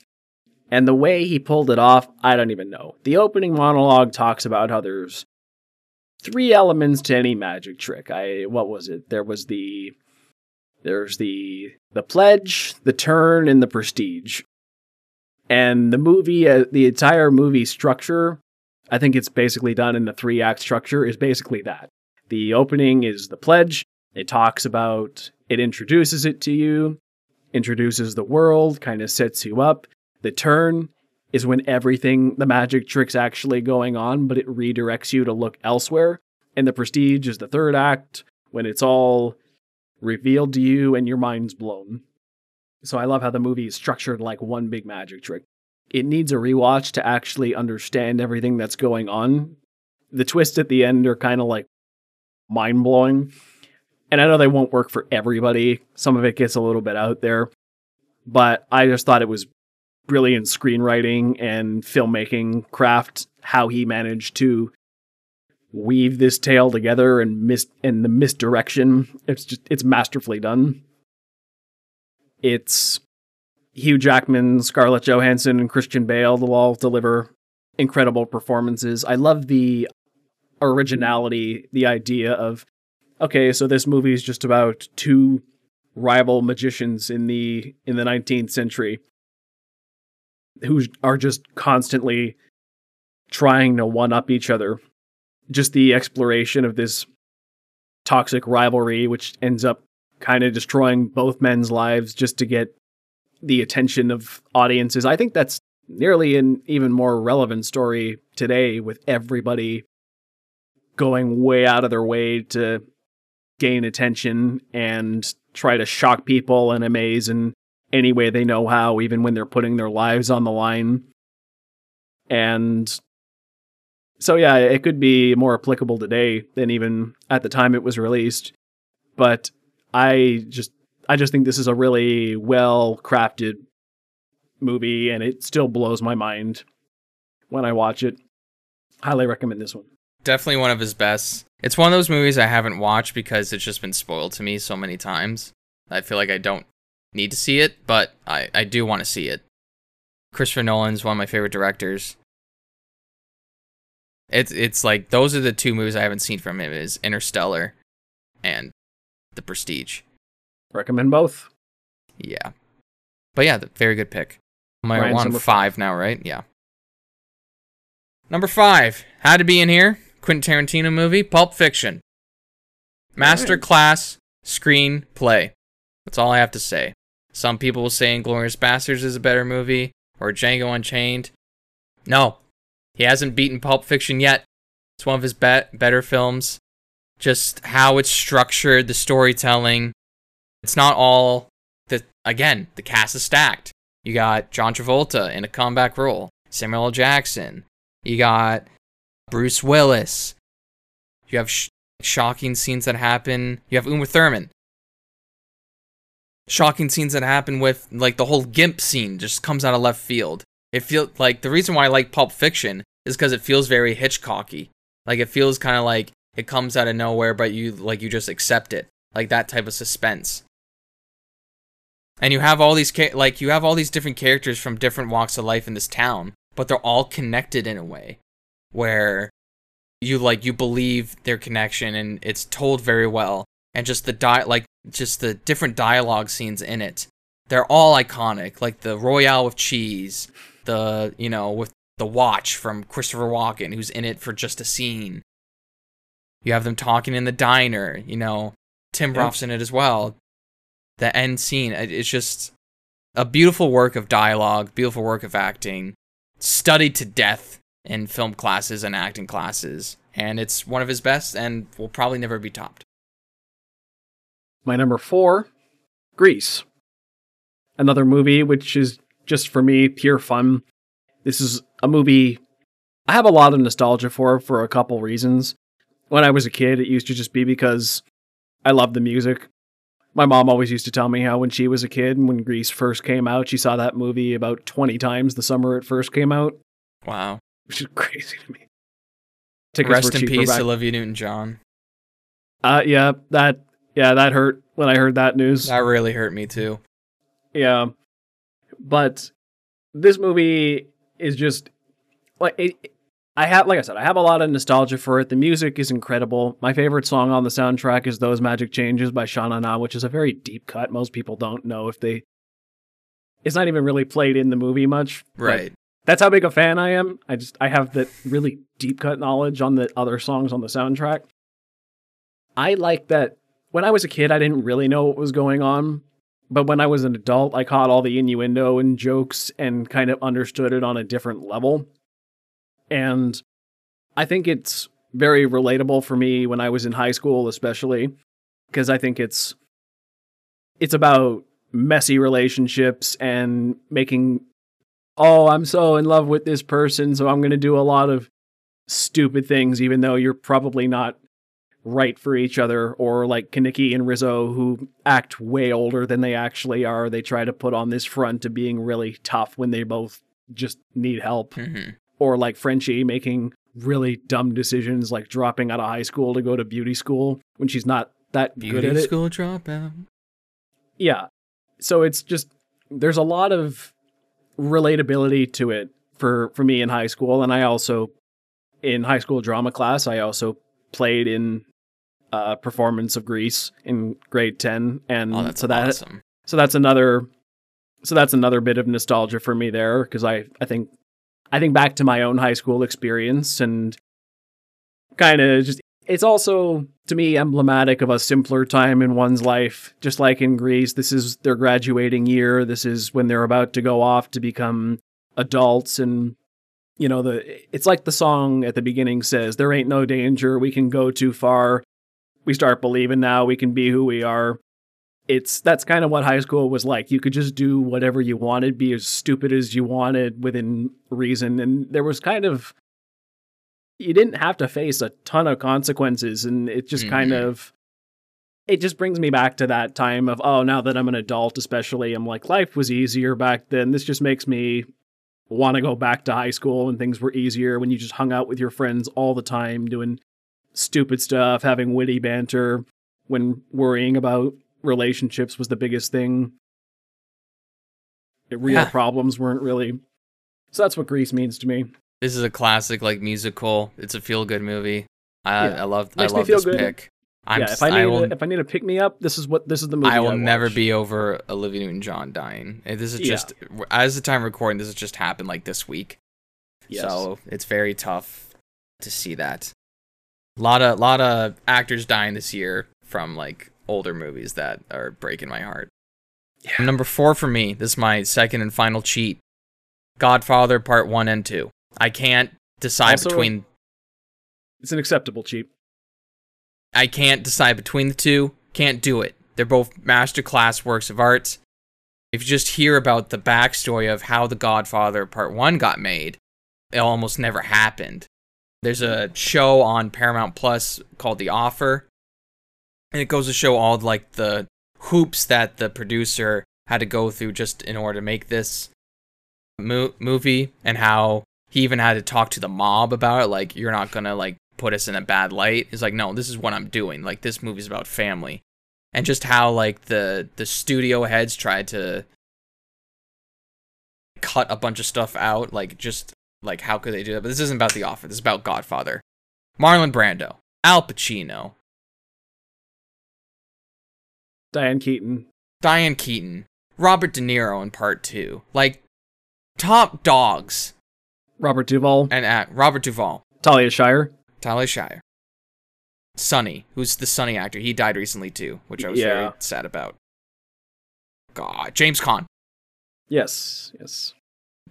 And the way he pulled it off, I don't even know. The opening monologue talks about how there's three elements to any magic trick. I what was it? There was the there's the the pledge, the turn and the prestige. And the movie uh, the entire movie structure, I think it's basically done in the three act structure is basically that. The opening is the pledge. It talks about, it introduces it to you, introduces the world, kind of sets you up. The turn is when everything, the magic trick's actually going on, but it redirects you to look elsewhere. And the prestige is the third act when it's all revealed to you and your mind's blown. So I love how the movie is structured like one big magic trick. It needs a rewatch to actually understand everything that's going on. The twists at the end are kind of like mind blowing. And I know they won't work for everybody. Some of it gets a little bit out there. But I just thought it was brilliant screenwriting and filmmaking craft how he managed to weave this tale together and mis and the misdirection. It's just it's masterfully done. It's Hugh Jackman, Scarlett Johansson, and Christian Bale will all deliver incredible performances. I love the originality, the idea of okay, so this movie is just about two rival magicians in the in the 19th century who are just constantly trying to one up each other. Just the exploration of this toxic rivalry which ends up kind of destroying both men's lives just to get the attention of audiences. I think that's nearly an even more relevant story today with everybody going way out of their way to gain attention and try to shock people and amaze in any way they know how, even when they're putting their lives on the line. And so, yeah, it could be more applicable today than even at the time it was released. But I just, I just think this is a really well crafted movie, and it still blows my mind when I watch it. Highly recommend this one. Definitely one of his best. It's one of those movies I haven't watched because it's just been spoiled to me so many times. I feel like I don't need to see it, but I, I do want to see it. Christopher Nolan's one of my favorite directors. It's it's like those are the two movies I haven't seen from him is Interstellar and The Prestige. Recommend both. Yeah. But yeah, the, very good pick. I'm Ryan's five now, right? Yeah. Number five had to be in here. Quentin Tarantino movie, Pulp Fiction. Master Alright. class screenplay. That's all I have to say. Some people will say Inglourious Basterds is a better movie or Django Unchained. No, he hasn't beaten Pulp Fiction yet. It's one of his be- better films. Just how it's structured, the storytelling. It's not all the again, the cast is stacked. You got John Travolta in a comeback role, Samuel L. Jackson. You got Bruce Willis. You have sh- shocking scenes that happen. You have Uma Thurman. Shocking scenes that happen with like the whole Gimp scene just comes out of left field. It feels like the reason why I like Pulp Fiction is because it feels very Hitchcocky. Like it feels kind of like it comes out of nowhere, but you like you just accept it, like that type of suspense. And you have all these like you have all these different characters from different walks of life in this town, but they're all connected in a way where you like you believe their connection and it's told very well. And just the di- like just the different dialogue scenes in it they're all iconic. Like the royale with cheese the you know with the watch from christopher walken who's in it for just a scene you have them talking in the diner you know tim Yep. Roth's in it as well the end scene. It's just a beautiful work of dialogue beautiful work of acting studied to death in film classes and acting classes and it's one of his best and will probably never be topped My number four, Grease. Another movie which is just for me pure fun. This is a movie I have a lot of nostalgia for for a couple reasons. When I was a kid, it used to just be because I loved the music. My mom always used to tell me how when she was a kid and when Grease first came out, she saw that movie about 20 times the summer it first came out, wow which is <laughs> crazy to me. Tickets rest in peace back- olivia newton-john Uh yeah, that yeah, that hurt when I heard that news. that really hurt me too Yeah. But this movie is just like it, I have like I said, I have a lot of nostalgia for it. The music is incredible. My favorite song on the soundtrack is Those Magic Changes by Sha Na, which is a very deep cut. Most people don't know if they it's not even really played in the movie much. right That's how big a fan I am. I just I have that really deep cut knowledge on the other songs on the soundtrack. I like that when I was a kid I didn't really know what was going on, but when I was an adult I caught all the innuendo and jokes and kind of understood it on a different level. And I think it's very relatable for me when I was in high school especially because I think it's it's about messy relationships and making oh, I'm so in love with this person, so I'm going to do a lot of stupid things, even though you're probably not right for each other. Or like Kenickie and Rizzo, who act way older than they actually are. They try to put on this front to being really tough when they both just need help. hmm Or like Frenchie making really dumb decisions, like dropping out of high school to go to beauty school when she's not that good beauty at it. school dropout Yeah. So it's just there's a lot of relatability to it for for me in high school and I also in high school drama class I also played in uh performance of Grease in grade 10 and oh that's so that awesome so that's another so that's another bit of nostalgia for me there because I I think I think back to my own high school experience and kind of just it's also to me emblematic of a simpler time in one's life. Just like in Grease this is their graduating year. This is when they're about to go off to become adults. And you know the it's like the song at the beginning says there ain't no danger. We can go too far. We start believing now. We can be who we are it's that's kind of what high school was like. You could just do whatever you wanted, be as stupid as you wanted within reason, and there was kind of you didn't have to face a ton of consequences, and it just kind Mhm. of it just brings me back to that time of oh, now that I'm an adult, especially, I'm like life was easier back then. This just makes me want to go back to high school when things were easier, when you just hung out with your friends all the time, doing stupid stuff, having witty banter, when worrying about relationships was the biggest thing. Real Yeah. problems weren't really. So that's what Grease means to me. This is a classic like musical. It's a feel good movie. I Yeah. I love I love this good. pick. I'm yeah, if I need I will a, if I need to pick me up, this is what this is the movie. I will I'd never be over Olivia Newton John dying. Eh, this is Yeah. just as the time recording. This has just happened like this week. Yes. So it's very tough to see that. A lot of lot of actors dying this year from like older movies that are breaking my heart. Yeah. Number four for me. This is my second and final cheat. Godfather Part One and Two. I can't decide Also- between. It's an acceptable cheat. I can't decide between the two. Can't do it. They're both masterclass works of art. If you just hear about the backstory of how The Godfather Part 1 got made, it almost never happened. There's a show on Paramount Plus called The Offer, and it goes to show all like the hoops that the producer had to go through just in order to make this mo- movie and how he even had to talk to the mob about it like you're not going to like put us in a bad light. It's like no, this is what I'm doing. Like this movie's about family. And just how like the the studio heads tried to cut a bunch of stuff out like just like how could they do that? But this isn't about The Offer. This is about Godfather. Marlon Brando, Al Pacino, Diane Keaton. Diane Keaton, Robert De Niro in part 2. Like top dogs Robert Duvall. and act Robert Duvall, Talia Shire. Talia Shire. Sonny, who's the Sonny actor, he died recently too, which I was very sad about. God, James Caan. Yes. Yes.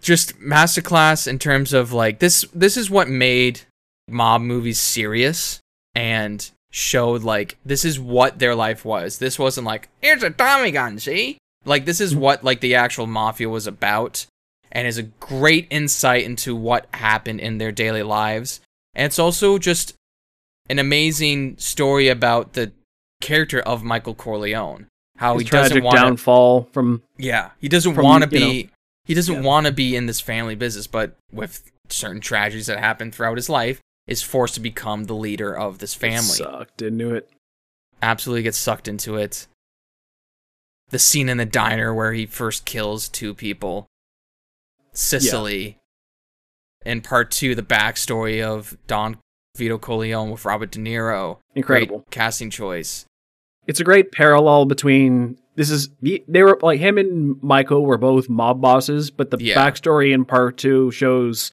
Just masterclass in terms of like this this is what made mob movies serious and showed like this is what their life was. This wasn't like here's a Tommy gun, see? Like this is mm-hmm. what like the actual mafia was about and is a great insight into what happened in their daily lives. And it's also just an amazing story about the character of Michael Corleone. How His he doesn't tragic want downfall from yeah, he doesn't want to be. he doesn't yeah. want to be in this family business, but with certain tragedies that happen throughout his life, is forced to become the leader of this family. sucked into it. Absolutely gets sucked into it. The scene in the diner where he first kills two people. Sicily. In part two, the backstory of Don Vito Corleone with Robert De Niro. Incredible. Great casting choice. It's a great parallel between this is they were like him and Michael were both mob bosses, but the Yeah. backstory in part two shows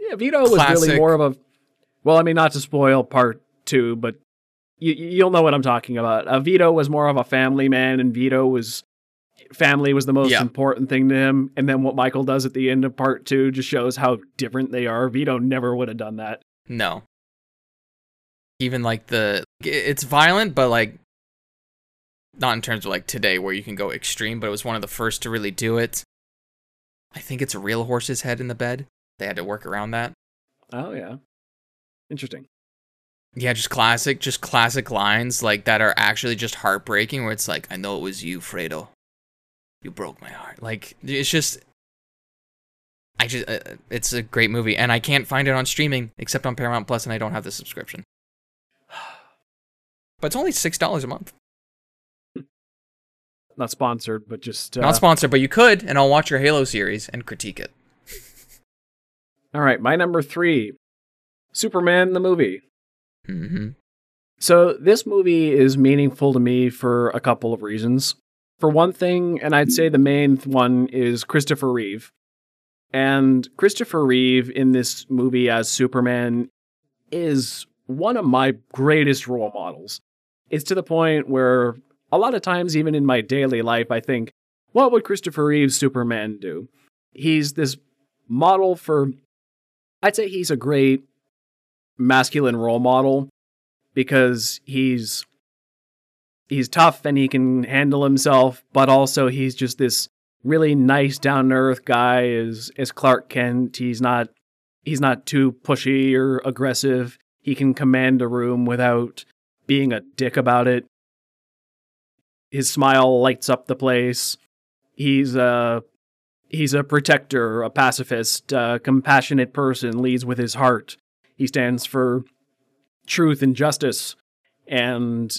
yeah, Vito was really more of a well, I mean not to spoil part two, but you, you'll know what I'm talking about. Uh, Vito was more of a family man, and Vito was family was the most Yeah. important thing to him. And then what Michael does at the end of part two just shows how different they are. Vito never would have done that. No. Even like the it's violent, but like not in terms of like today where you can go extreme, but it was one of the first to really do it. I think it's a real horse's head in the bed. They had to work around that. Oh yeah, interesting. Yeah, just classic, just classic lines like that are actually just heartbreaking. Where it's like, I know it was you, Fredo. You broke my heart. Like it's just, I just, uh, it's a great movie, and I can't find it on streaming except on Paramount Plus, and I don't have the subscription. <sighs> But it's only six dollars a month. <laughs> Not sponsored, but just uh, Not sponsored, but you could, and I'll watch your Halo series and critique it. All right, my number three, Superman the movie. Mm-hmm. So this movie is meaningful to me for a couple of reasons. For one thing, and I'd say the main one is Christopher Reeve. And Christopher Reeve in this movie as Superman is one of my greatest role models. It's to the point where a lot of times, even in my daily life, I think, what would Christopher Reeve's Superman do? He's this model for, I'd say he's a great masculine role model because he's he's tough and he can handle himself, but also he's just this really nice down to earth guy as as Clark Kent. He's not he's not too pushy or aggressive. He can command a room without being a dick about it. His smile lights up the place. He's uh he's a protector, a pacifist, a compassionate person, leads with his heart. He stands for truth and justice and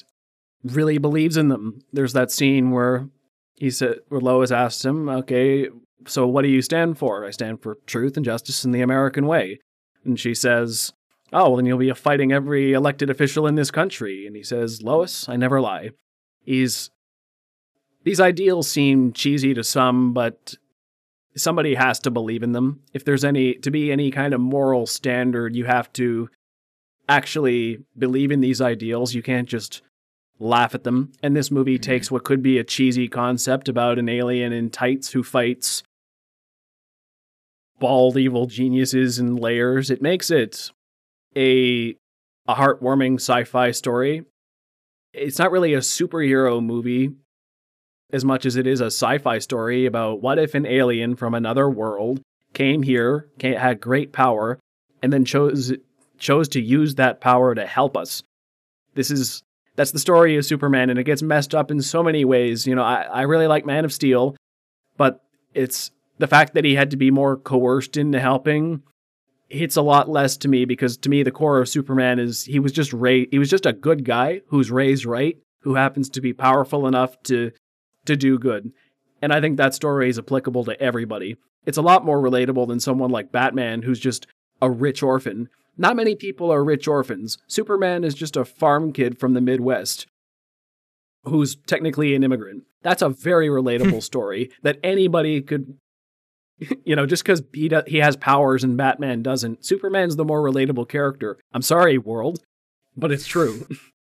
really believes in them. There's that scene where he said where Lois asks him, "Okay, so what do you stand for?" I stand for truth and justice in the American way. And she says, "Oh, well then you'll be fighting every elected official in this country." And he says, "Lois, I never lie." He's these ideals seem cheesy to some, but somebody has to believe in them. If there's any to be any kind of moral standard, you have to actually believe in these ideals. You can't just laugh at them. And this movie mm-hmm. takes what could be a cheesy concept about an alien in tights who fights bald evil geniuses in layers. It makes it a a heartwarming sci-fi story. It's not really a superhero movie as much as it is a sci-fi story about what if an alien from another world came here, had great power, and then chose chose to use that power to help us. This is that's the story of Superman, and it gets messed up in so many ways. You know, I, I really like Man of Steel, but it's the fact that he had to be more coerced into helping hits a lot less to me because to me the core of Superman is he was just ra- he was just a good guy who's raised right, who happens to be powerful enough to to do good. And I think that story is applicable to everybody. It's a lot more relatable than someone like Batman who's just a rich orphan not many people are rich orphans. Superman is just a farm kid from the Midwest who's technically an immigrant. That's a very relatable hmm. story that anybody could you know, just because he, he has powers and Batman doesn't, Superman's the more relatable character. I'm sorry, world, but it's true. <laughs>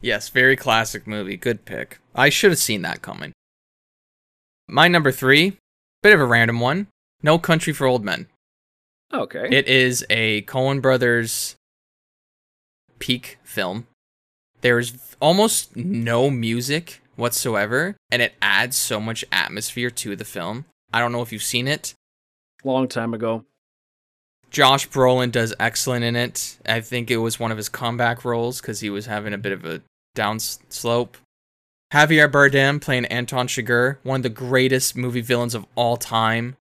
yes, very classic movie. Good pick. I should have seen that coming. My number three, bit of a random one No Country for Old Men. Okay. It is a Coen Brothers peak film. There's almost no music whatsoever, and it adds so much atmosphere to the film. I don't know if you've seen it. Long time ago. Josh Brolin does excellent in it. I think it was one of his comeback roles because he was having a bit of a down slope. Javier Bardem playing Anton Chigurh, one of the greatest movie villains of all time.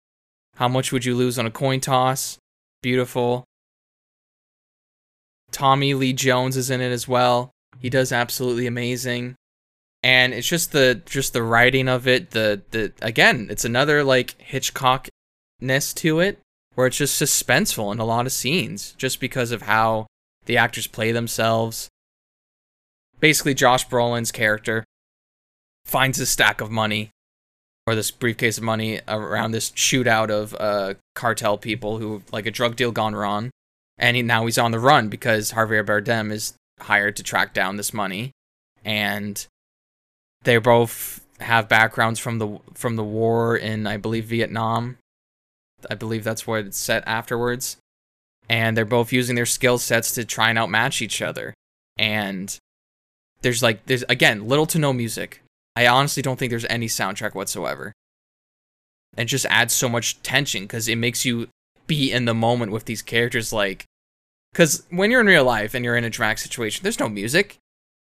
How much would you lose on a coin toss? Beautiful. Tommy Lee Jones is in it as well. He does absolutely amazing. And it's just the just the writing of it, the the again, it's another like Hitchcockness to it where it's just suspenseful in a lot of scenes just because of how the actors play themselves. Basically Josh Brolin's character finds a stack of money or this briefcase of money around this shootout of uh, cartel people who like a drug deal gone wrong, and he, now he's on the run because Javier Bardem is hired to track down this money, and they both have backgrounds from the from the war in I believe Vietnam. I believe that's what it's set afterwards, and they're both using their skill sets to try and outmatch each other, and there's like there's again little to no music I honestly don't think there's any soundtrack whatsoever. And just adds so much tension because it makes you be in the moment with these characters. Like, because when you're in real life and you're in a dramatic situation, there's no music.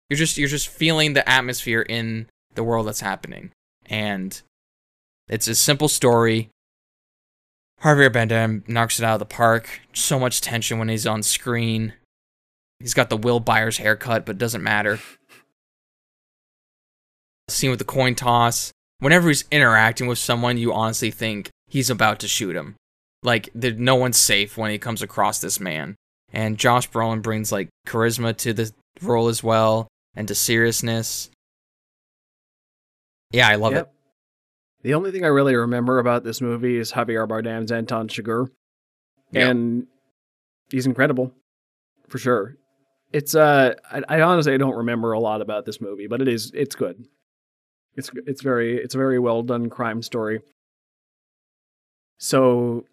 You're just you're just feeling the atmosphere in the world that's happening, and it's a simple story. Javier Bardem knocks it out of the park. So much tension when he's on screen. He's got the Will Byers haircut, but doesn't matter scene with the coin toss. Whenever he's interacting with someone, you honestly think he's about to shoot him. Like, no one's safe when he comes across this man. And Josh Brolin brings like charisma to the role as well, and to seriousness. Yeah, I love yep. it. The only thing I really remember about this movie is Javier Bardem's Anton Chigurh, yep. and he's incredible, for sure. It's uh, I, I honestly don't remember a lot about this movie, but it is it's good. It's it's very it's a very well done crime story. So,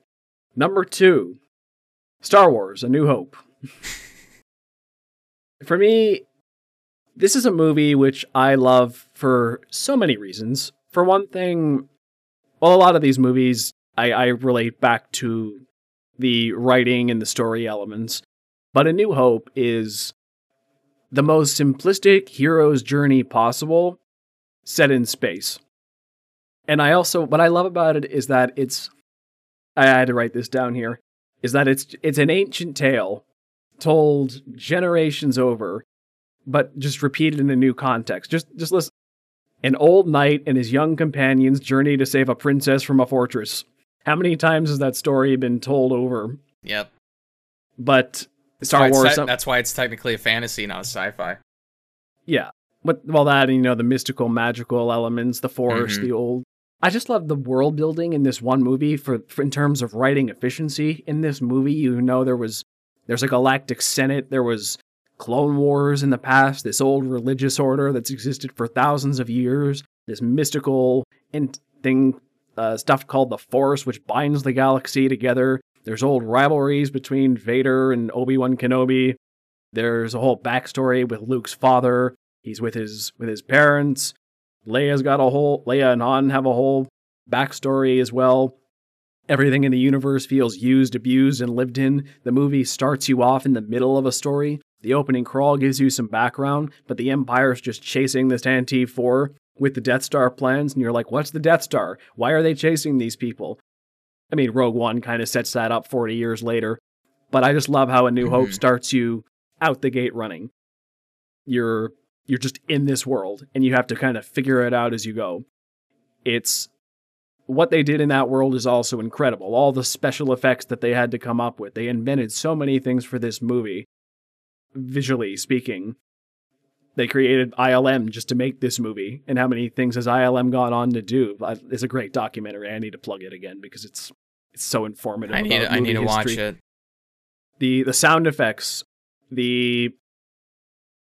number two, Star Wars: A New Hope. <laughs> for me, this is a movie which I love for so many reasons. For one thing, well, a lot of these movies I, I relate back to the writing and the story elements, but A New Hope is the most simplistic hero's journey possible set in space. And I also what I love about it is that it's I had to write this down here is that it's it's an ancient tale told generations over but just repeated in a new context. Just just listen an old knight and his young companions journey to save a princess from a fortress. How many times has that story been told over? Yep. But That's Star Wars te- that's why it's technically a fantasy, not a sci-fi. Yeah. But well that and you know the mystical magical elements, the force, Mhm. the old I just love the world building in this one movie for, for in terms of writing efficiency. In this movie, you know there was there's a galactic senate, there was clone wars in the past, this old religious order that's existed for thousands of years, this mystical in- thing uh, stuff called the force which binds the galaxy together. There's old rivalries between Vader and Obi-Wan Kenobi. There's a whole backstory with Luke's father. He's with his with his parents. Leia's got a whole Leia and Han have a whole backstory as well. Everything in the universe feels used, abused, and lived in. The movie starts you off in the middle of a story. The opening crawl gives you some background, but the Empire's just chasing this Tantive 4 with the Death Star plans, and you're like, what's the Death Star? Why are they chasing these people? I mean, Rogue One kind of sets that up 40 years later, but I just love how A New Hope Mhm. starts you out the gate running. You're you're just in this world and you have to kind of figure it out as you go. It's what they did in that world is also incredible. All the special effects that they had to come up with. They invented so many things for this movie, visually speaking. They created ILM just to make this movie, and how many things has ILM gone on to do? Uh, it's a great documentary. I need to plug it again because it's it's so informative. I need I need to watch it. the the sound effects, the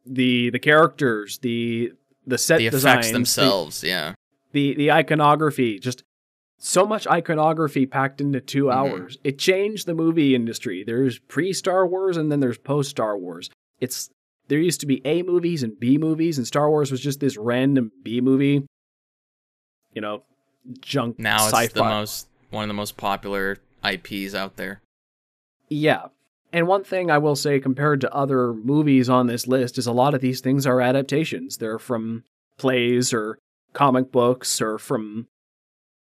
the the characters, the the set The designs, effects the- themselves, yeah. the, the iconography, just so much iconography packed into 2 Mhm. hours. It changed the movie industry. There's pre Star Wars and then there's post Star Wars. It's there used to be A movies and B movies, and Star Wars was just this random B movie. You know, junk Now sci-fi. it's the most one of the most popular IPs out there. Yeah. And one thing I will say compared to other movies on this list is a lot of these things are adaptations. They're from plays or comic books or from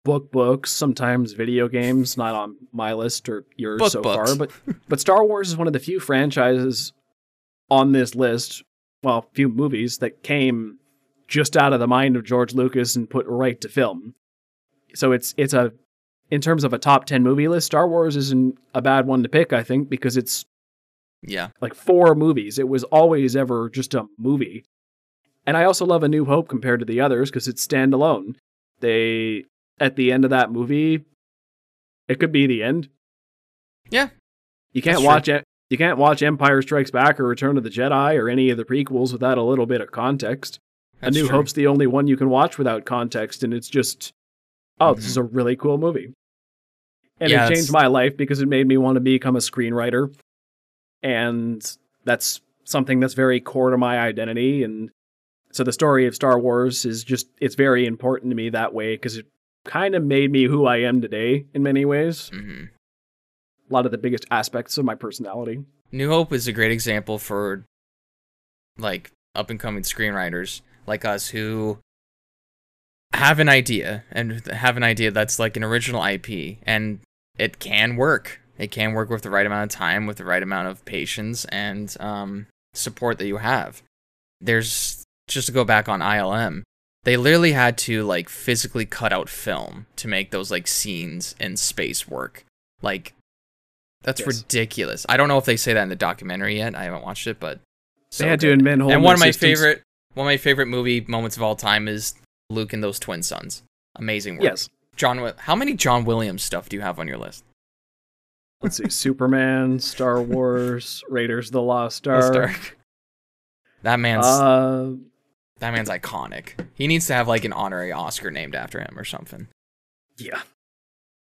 book books, sometimes video games, not on my list or yours Book so books. far, but <laughs> but Star Wars is one of the few franchises on this list, well, few movies that came just out of the mind of George Lucas and put right to film. So it's it's a in terms of a top 10 movie list, Star Wars isn't a bad one to pick, I think, because it's Yeah. like four movies. It was always ever just a movie. And I also love A New Hope compared to the others because it's standalone. They, at the end of that movie, it could be the end. Yeah. You can't watch it. You can't watch Empire Strikes Back or Return of the Jedi or any of the prequels without a little bit of context. That's a New true. Hope's the only one you can watch without context, and it's just, oh, this Mhm. is a really cool movie. And Yeah, it changed my life because it made me want to become a screenwriter. And that's something that's very core to my identity. And so the story of Star Wars is just, it's very important to me that way because it kind of made me who I am today in many ways. Mhm. A lot of the biggest aspects of my personality. New Hope is a great example for like up and coming screenwriters like us who have an idea and have an idea that's like an original IP and it can work. It can work with the right amount of time, with the right amount of patience and um, support that you have. There's just to go back on ILM, they literally had to like physically cut out film to make those like scenes in space work. Like that's Yes. ridiculous. I don't know if they say that in the documentary yet. I haven't watched it, but so they had to good. invent whole And one of my systems. favorite one of my favorite movie moments of all time is Luke and those twin suns. Amazing work. Yes. John how many John Williams stuff do you have on your list? Let's see. Superman, <laughs> Star Wars, Raiders of the Lost Ark. That man's Uh, that man's iconic. He needs to have like an honorary Oscar named after him or something. yeah.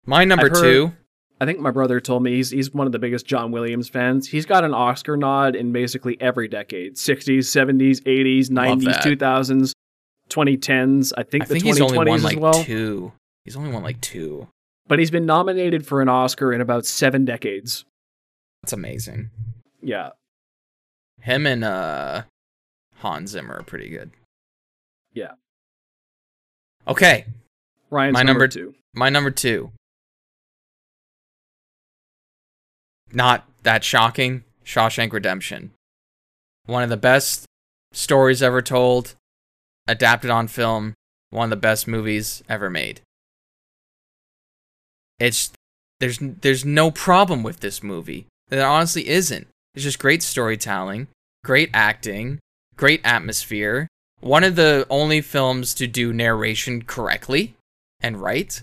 My number heard- 2, I think my brother told me he's he's one of the biggest John Williams fans. He's got an Oscar nod in basically every decade: 60s, 70s, 80s, 90s, 2000s, 2010s. I think I the think he's 2020s only won as like well. 2. He's only won like 2. But he's been nominated for an Oscar in about seven decades. That's amazing. Yeah, Him and uh Hans Zimmer are pretty good. Yeah. Okay. Ryan's My number, number- two. My number two. Not that shocking. Shawshank Redemption. One of the best stories ever told, adapted on film. One of the best movies ever made. It's there's there's no problem with this movie. There honestly isn't. It's just great storytelling, great acting, great atmosphere. One of the only films to do narration correctly and right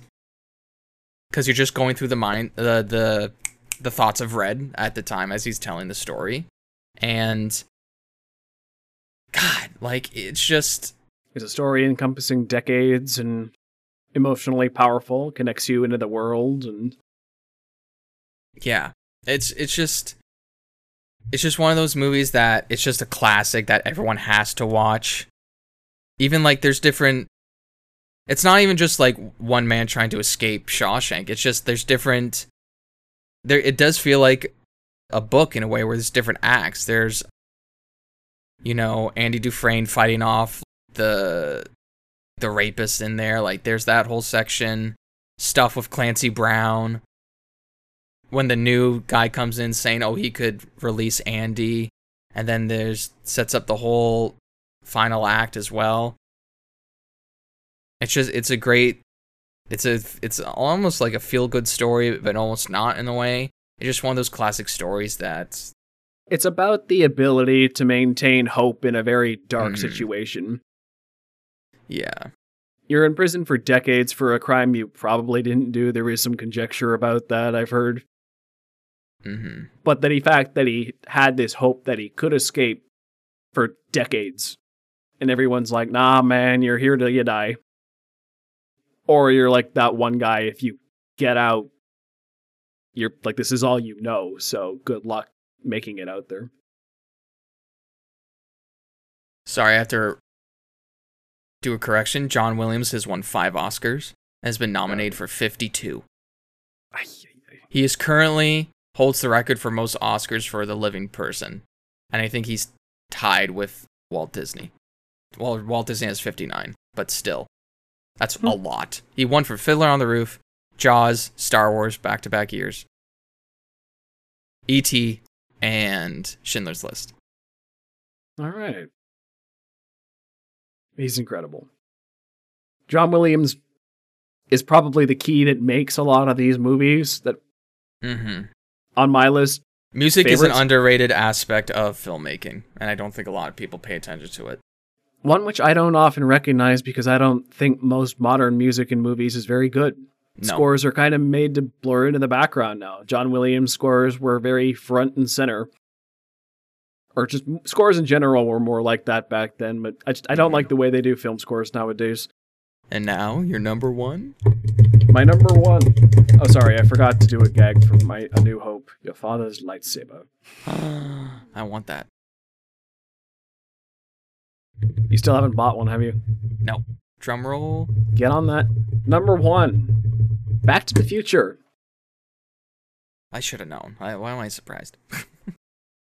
because you're just going through the mind the the the thoughts of Red at the time as he's telling the story, and God, like it's just It's a story encompassing decades and emotionally powerful, connects you into the world, and yeah, it's it's just it's just one of those movies that it's just a classic that everyone has to watch. Even like there's different. It's not even just like one man trying to escape Shawshank. It's just there's different. There, it does feel like a book in a way where there's different acts. There's, you know, Andy Dufresne fighting off the the rapist in there. Like there's that whole section. Stuff with Clancy Brown. When the new guy comes in saying, "Oh, he could release Andy," and then there's sets up the whole final act as well. It's just it's a great it's a it's almost like a feel good story, but almost not in a way. It's just one of those classic stories that it's about the ability to maintain hope in a very dark Mhm. situation. yeah. You're in prison for decades for a crime you probably didn't do. There is some conjecture about that, I've heard. Hmm But the fact that he had this hope that he could escape for decades. And everyone's like, nah, man, you're here till you die. Or you're like that one guy, if you get out, you're like, this is all you know. So good luck making it out there. Sorry, I have to do a correction. John Williams has won five Oscars and has been nominated for 52. He is currently holds the record for most Oscars for the living person, and I think he's tied with Walt Disney. Well, Walt Disney has 59, but still, that's a lot. He won for Fiddler on the Roof, Jaws, Star Wars, back to back years, E.T., and Schindler's List. All right. He's incredible. John Williams is probably the key that makes a lot of these movies that hmm on my list Music is an underrated aspect of filmmaking, and I don't think a lot of people pay attention to it. One which I don't often recognize because I don't think most modern music in movies is very good. No. Scores are kind of made to blur into the background now. John Williams' scores were very front and center. Or just scores in general were more like that back then, but I, just, I don't like the way they do film scores nowadays. And now, your number one? My number one oh sorry, I forgot to do a gag from my A New Hope. Your father's lightsaber. <sighs> I want that. You still haven't bought one, have you? No. Drum roll. Get on that. Number one, Back to the Future. I should have known. Why, why am I surprised? <laughs>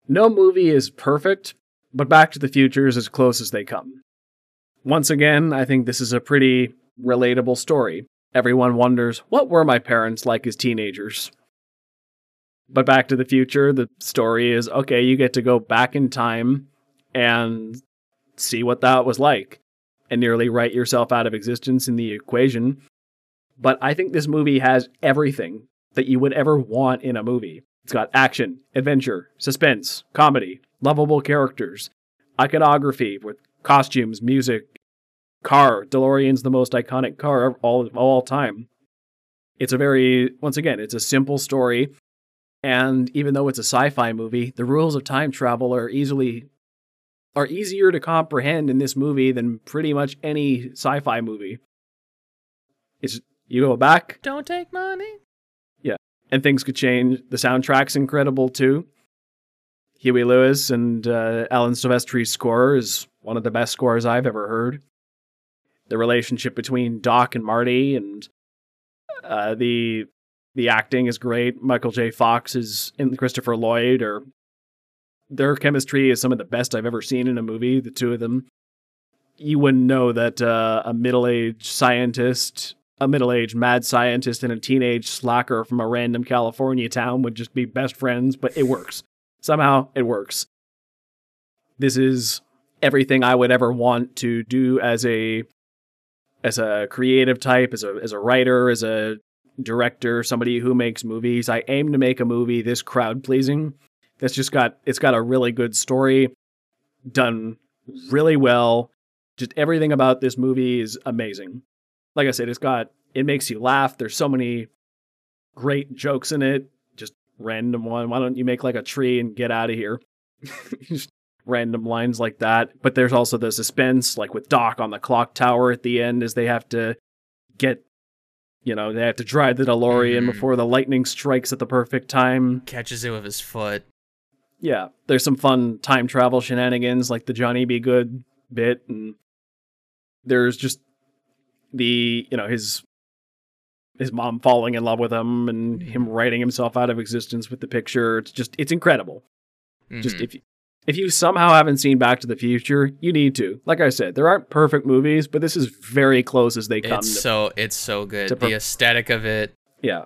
No movie is perfect, but Back to the Future is as close as they come. Once again, I think this is a pretty relatable story. Everyone wonders, what were my parents like as teenagers? But Back to the Future, the story is okay, you get to go back in time and see what that was like and nearly write yourself out of existence in the equation. But I think this movie has everything that you would ever want in a movie. It's got action, adventure, suspense, comedy, lovable characters, iconography with costumes, music, car. DeLorean's the most iconic car of all of all time. It's a very once again, it's a simple story, and even though it's a sci-fi movie, the rules of time travel are easily are easier to comprehend in this movie than pretty much any sci-fi movie. It's you go back Don't take money. Yeah, and things could change. The soundtrack's incredible too. Huey Lewis and uh, Alan Silvestri's score is one of the best scores I've ever heard. The relationship between Doc and Marty and uh, the the acting is great. Michael J. Fox is in Christopher Lloyd or their chemistry is some of the best I've ever seen in a movie. The two of them, you wouldn't know that uh, a middle aged scientist a middle-aged mad scientist and a teenage slacker from a random California town would just be best friends, but it works. Somehow it works. This is everything I would ever want to do as a as a creative type, as a as a writer, as a director, somebody who makes movies. I aim to make a movie this crowd pleasing. That's just got it's got a really good story, done really well. Just everything about this movie is amazing. Like I said, it's got it makes you laugh. There's so many great jokes in it. Just random one. Why don't you make like a tree and get out of here? <laughs> Just random lines like that. But there's also the suspense, like with Doc on the clock tower at the end, as they have to get, you know, they have to drive the DeLorean Mhm. before the lightning strikes at the perfect time. Catches it with his foot. Yeah, there's some fun time travel shenanigans, like the Johnny B. Goode bit, and there's just the, you know, his his mom falling in love with him and him writing himself out of existence with the picture. It's just it's incredible. Just Mhm. if if you somehow haven't seen Back to the Future, you need to. Like I said, there aren't perfect movies, but this is very close as they come. it's to, so it's so good. per- the aesthetic of it, yeah,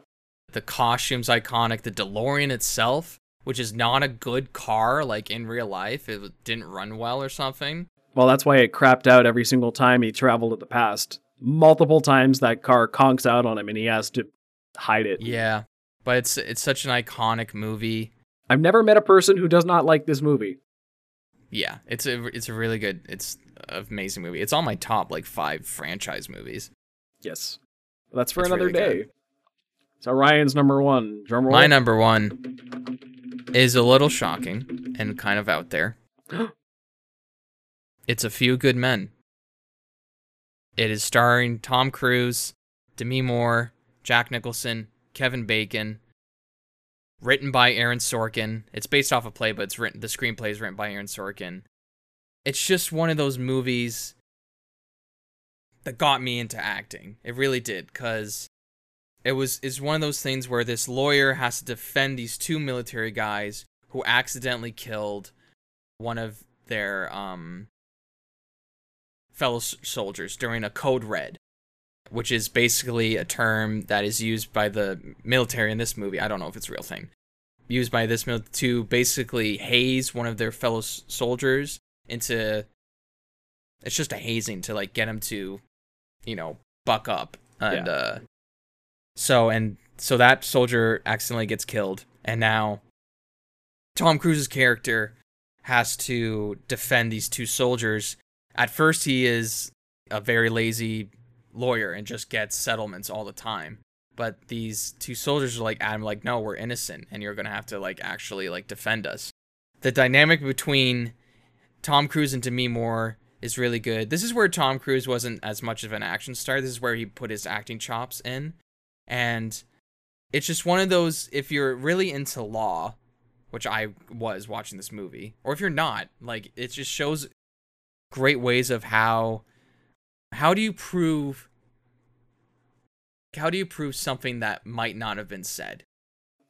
the costumes iconic, the DeLorean itself, which is not a good car like in real life. It didn't run well or something. well, that's why it crapped out every single time he traveled to the past. Multiple times that car conks out on him, and he has to hide it. Yeah, but it's it's such an iconic movie. I've never met a person who does not like this movie. Yeah, it's a it's a really good. It's an amazing movie. It's on my top like five franchise movies. Yes, Well, that's for It's another really day. good. So Ryan's number one. Drum roll. My number one is a little shocking and kind of out there. <gasps> it's A Few Good Men. It is starring Tom Cruise, Demi Moore, Jack Nicholson, Kevin Bacon. Written by Aaron Sorkin. It's based off a play, but it's written. The screenplay is written by Aaron Sorkin. It's just one of those movies that got me into acting. It really did, cause it was is one of those things where this lawyer has to defend these two military guys who accidentally killed one of their um fellow soldiers during a code red which is basically a term that is used by the military in this movie i don't know if it's a real thing used by this mil- to basically haze one of their fellow s- soldiers into it's just a hazing to like get him to you know buck up and Yeah. uh so and so that soldier accidentally gets killed, and now Tom Cruise's character has to defend these two soldiers. At first, he is a very lazy lawyer and just gets settlements all the time. But these two soldiers are like Adam, like, no, we're innocent, and you're gonna have to like actually like defend us. The dynamic between Tom Cruise and Demi Moore is really good. This is where Tom Cruise wasn't as much of an action star. This is where he put his acting chops in and it's just one of those if you're really into law which i was watching this movie or if you're not like it just shows great ways of how how do you prove how do you prove something that might not have been said?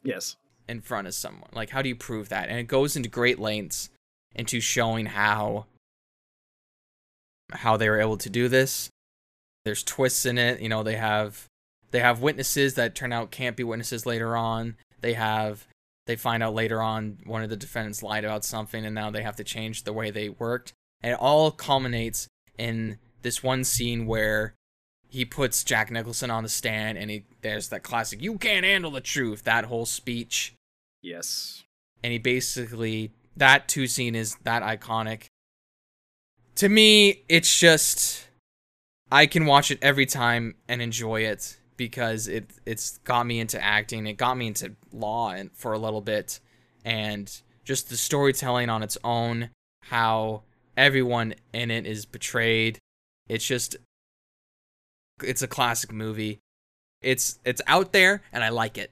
Yes. in front of someone. Like how do you prove that? And it goes into great lengths into showing how how they were able to do this. There's twists in it you know they have they have witnesses that turn out can't be witnesses later on. They have they find out later on one of the defendants lied about something and now they have to change the way they worked. And it all culminates in this one scene where he puts Jack Nicholson on the stand and he there's that classic you can't handle the truth that whole speech Yes. and he basically that two scene is that iconic. To me, it's just I can watch it every time and enjoy it because it it's got me into acting, it got me into law and for a little bit and just the storytelling on its own, how everyone in it is betrayed. It's just it's a classic movie. It's it's out there and I like it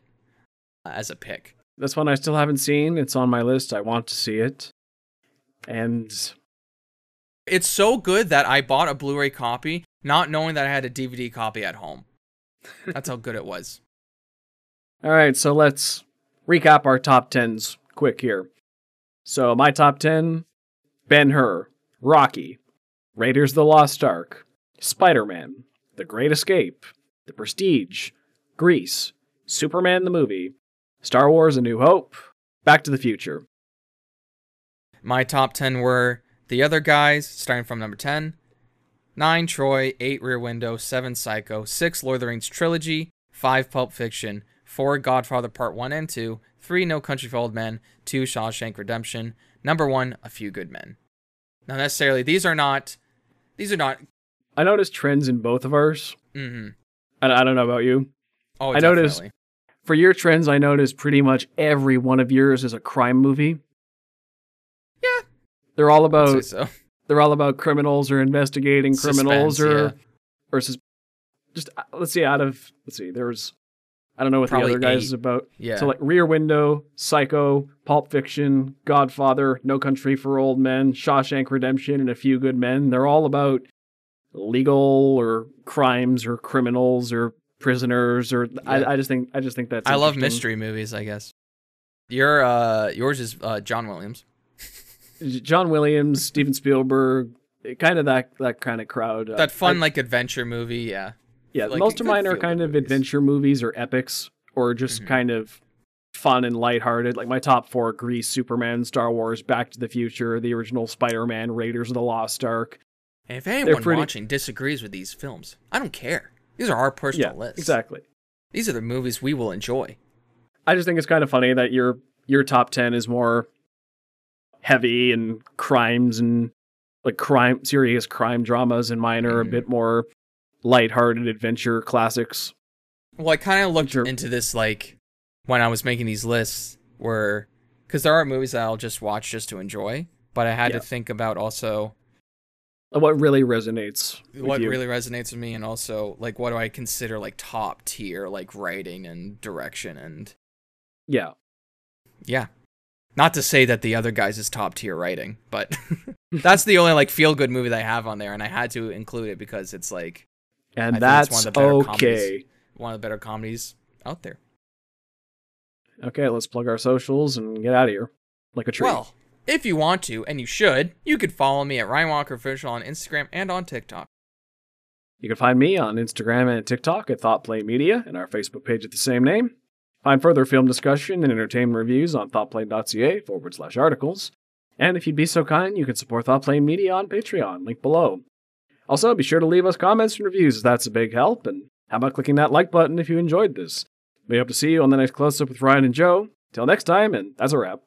uh, as a pick. This one I still haven't seen. It's on my list. I want to see it. And It's so good that I bought a Blu-ray copy, not knowing that I had a DVD copy at home. That's how good it was. <laughs> all right, so let's recap our top 10s quick here. So my top 10 Ben Hur, Rocky, Raiders of the Lost Ark, Spider Man, The Great Escape, The Prestige, Grease, Superman the movie, Star Wars A New Hope, Back to the Future. My top 10 were The Other Guys, starting from number 10, 9 Troy, 8 Rear Window, 7 Psycho, 6 Lord of the Rings Trilogy, 5 Pulp Fiction, 4 Godfather Part 1 and 2, 3 No Country for Old Men, 2 Shawshank Redemption, number 1 A Few Good Men. Now necessarily these are not these are not I noticed trends in both of ours. mhm. I, I don't know about you. Oh, I noticed- For your trends, I noticed pretty much every one of yours is a crime movie. Yeah. They're all about so. they're all about criminals or investigating criminals Suspense, or yeah. or sus- just uh, let's see out of let's see there's I don't know what Probably the other guys is about. Yeah. So like Rear Window, Psycho, Pulp Fiction, Godfather, No Country for Old Men, Shawshank Redemption, and A Few Good Men. They're all about legal or crimes or criminals or prisoners or Yeah. I, I just think I just think that's I love mystery movies, I guess. Your uh yours is uh John Williams. John Williams, Steven Spielberg, kind of that that kind of crowd. Uh, That fun I- like adventure movie, yeah. yeah. like, most of mine are kind of movies. adventure movies or epics or just Mhm. kind of fun and lighthearted. Like my top four: Grease, Superman, Star Wars, Back to the Future, the original Spider-Man, Raiders of the Lost Ark. And if anyone pretty- watching disagrees with these films, I don't care. These are our personal yeah, lists. exactly. These are the movies we will enjoy. I just think it's kind of funny that your your top ten is more heavy and crimes and like crime serious crime dramas, and mine are a Mhm. bit more lighthearted adventure classics. Well, I kind of looked into this like when I was making these lists, were because there are movies that I'll just watch just to enjoy, but I had Yeah. to think about also Uh, what really resonates? with what really resonates with me, and also like what do I consider like top tier like writing and direction and Yeah. yeah. Not to say that the other guys is top tier writing, but <laughs> that's the only like feel good movie that I have on there, and I had to include it because it's like And I think it's one that's of the better okay. comedies. one of the better comedies out there. Okay, let's plug our socials and get out of here. Like a tree. Well, if you want to, and you should, you could follow me at Ryan Walker Official on Instagram and on TikTok. you can find me on Instagram and TikTok at ThoughtPlane Media and our Facebook page at the same name. Find further film discussion and entertainment reviews on thoughtplane.ca forward slash articles. And if you'd be so kind, you can support ThoughtPlane Media on Patreon, link below. Also, be sure to leave us comments and reviews, that's a big help. And how about clicking that like button if you enjoyed this? We hope to see you on the next close up with Ryan and Joe. Till next time, and that's a wrap.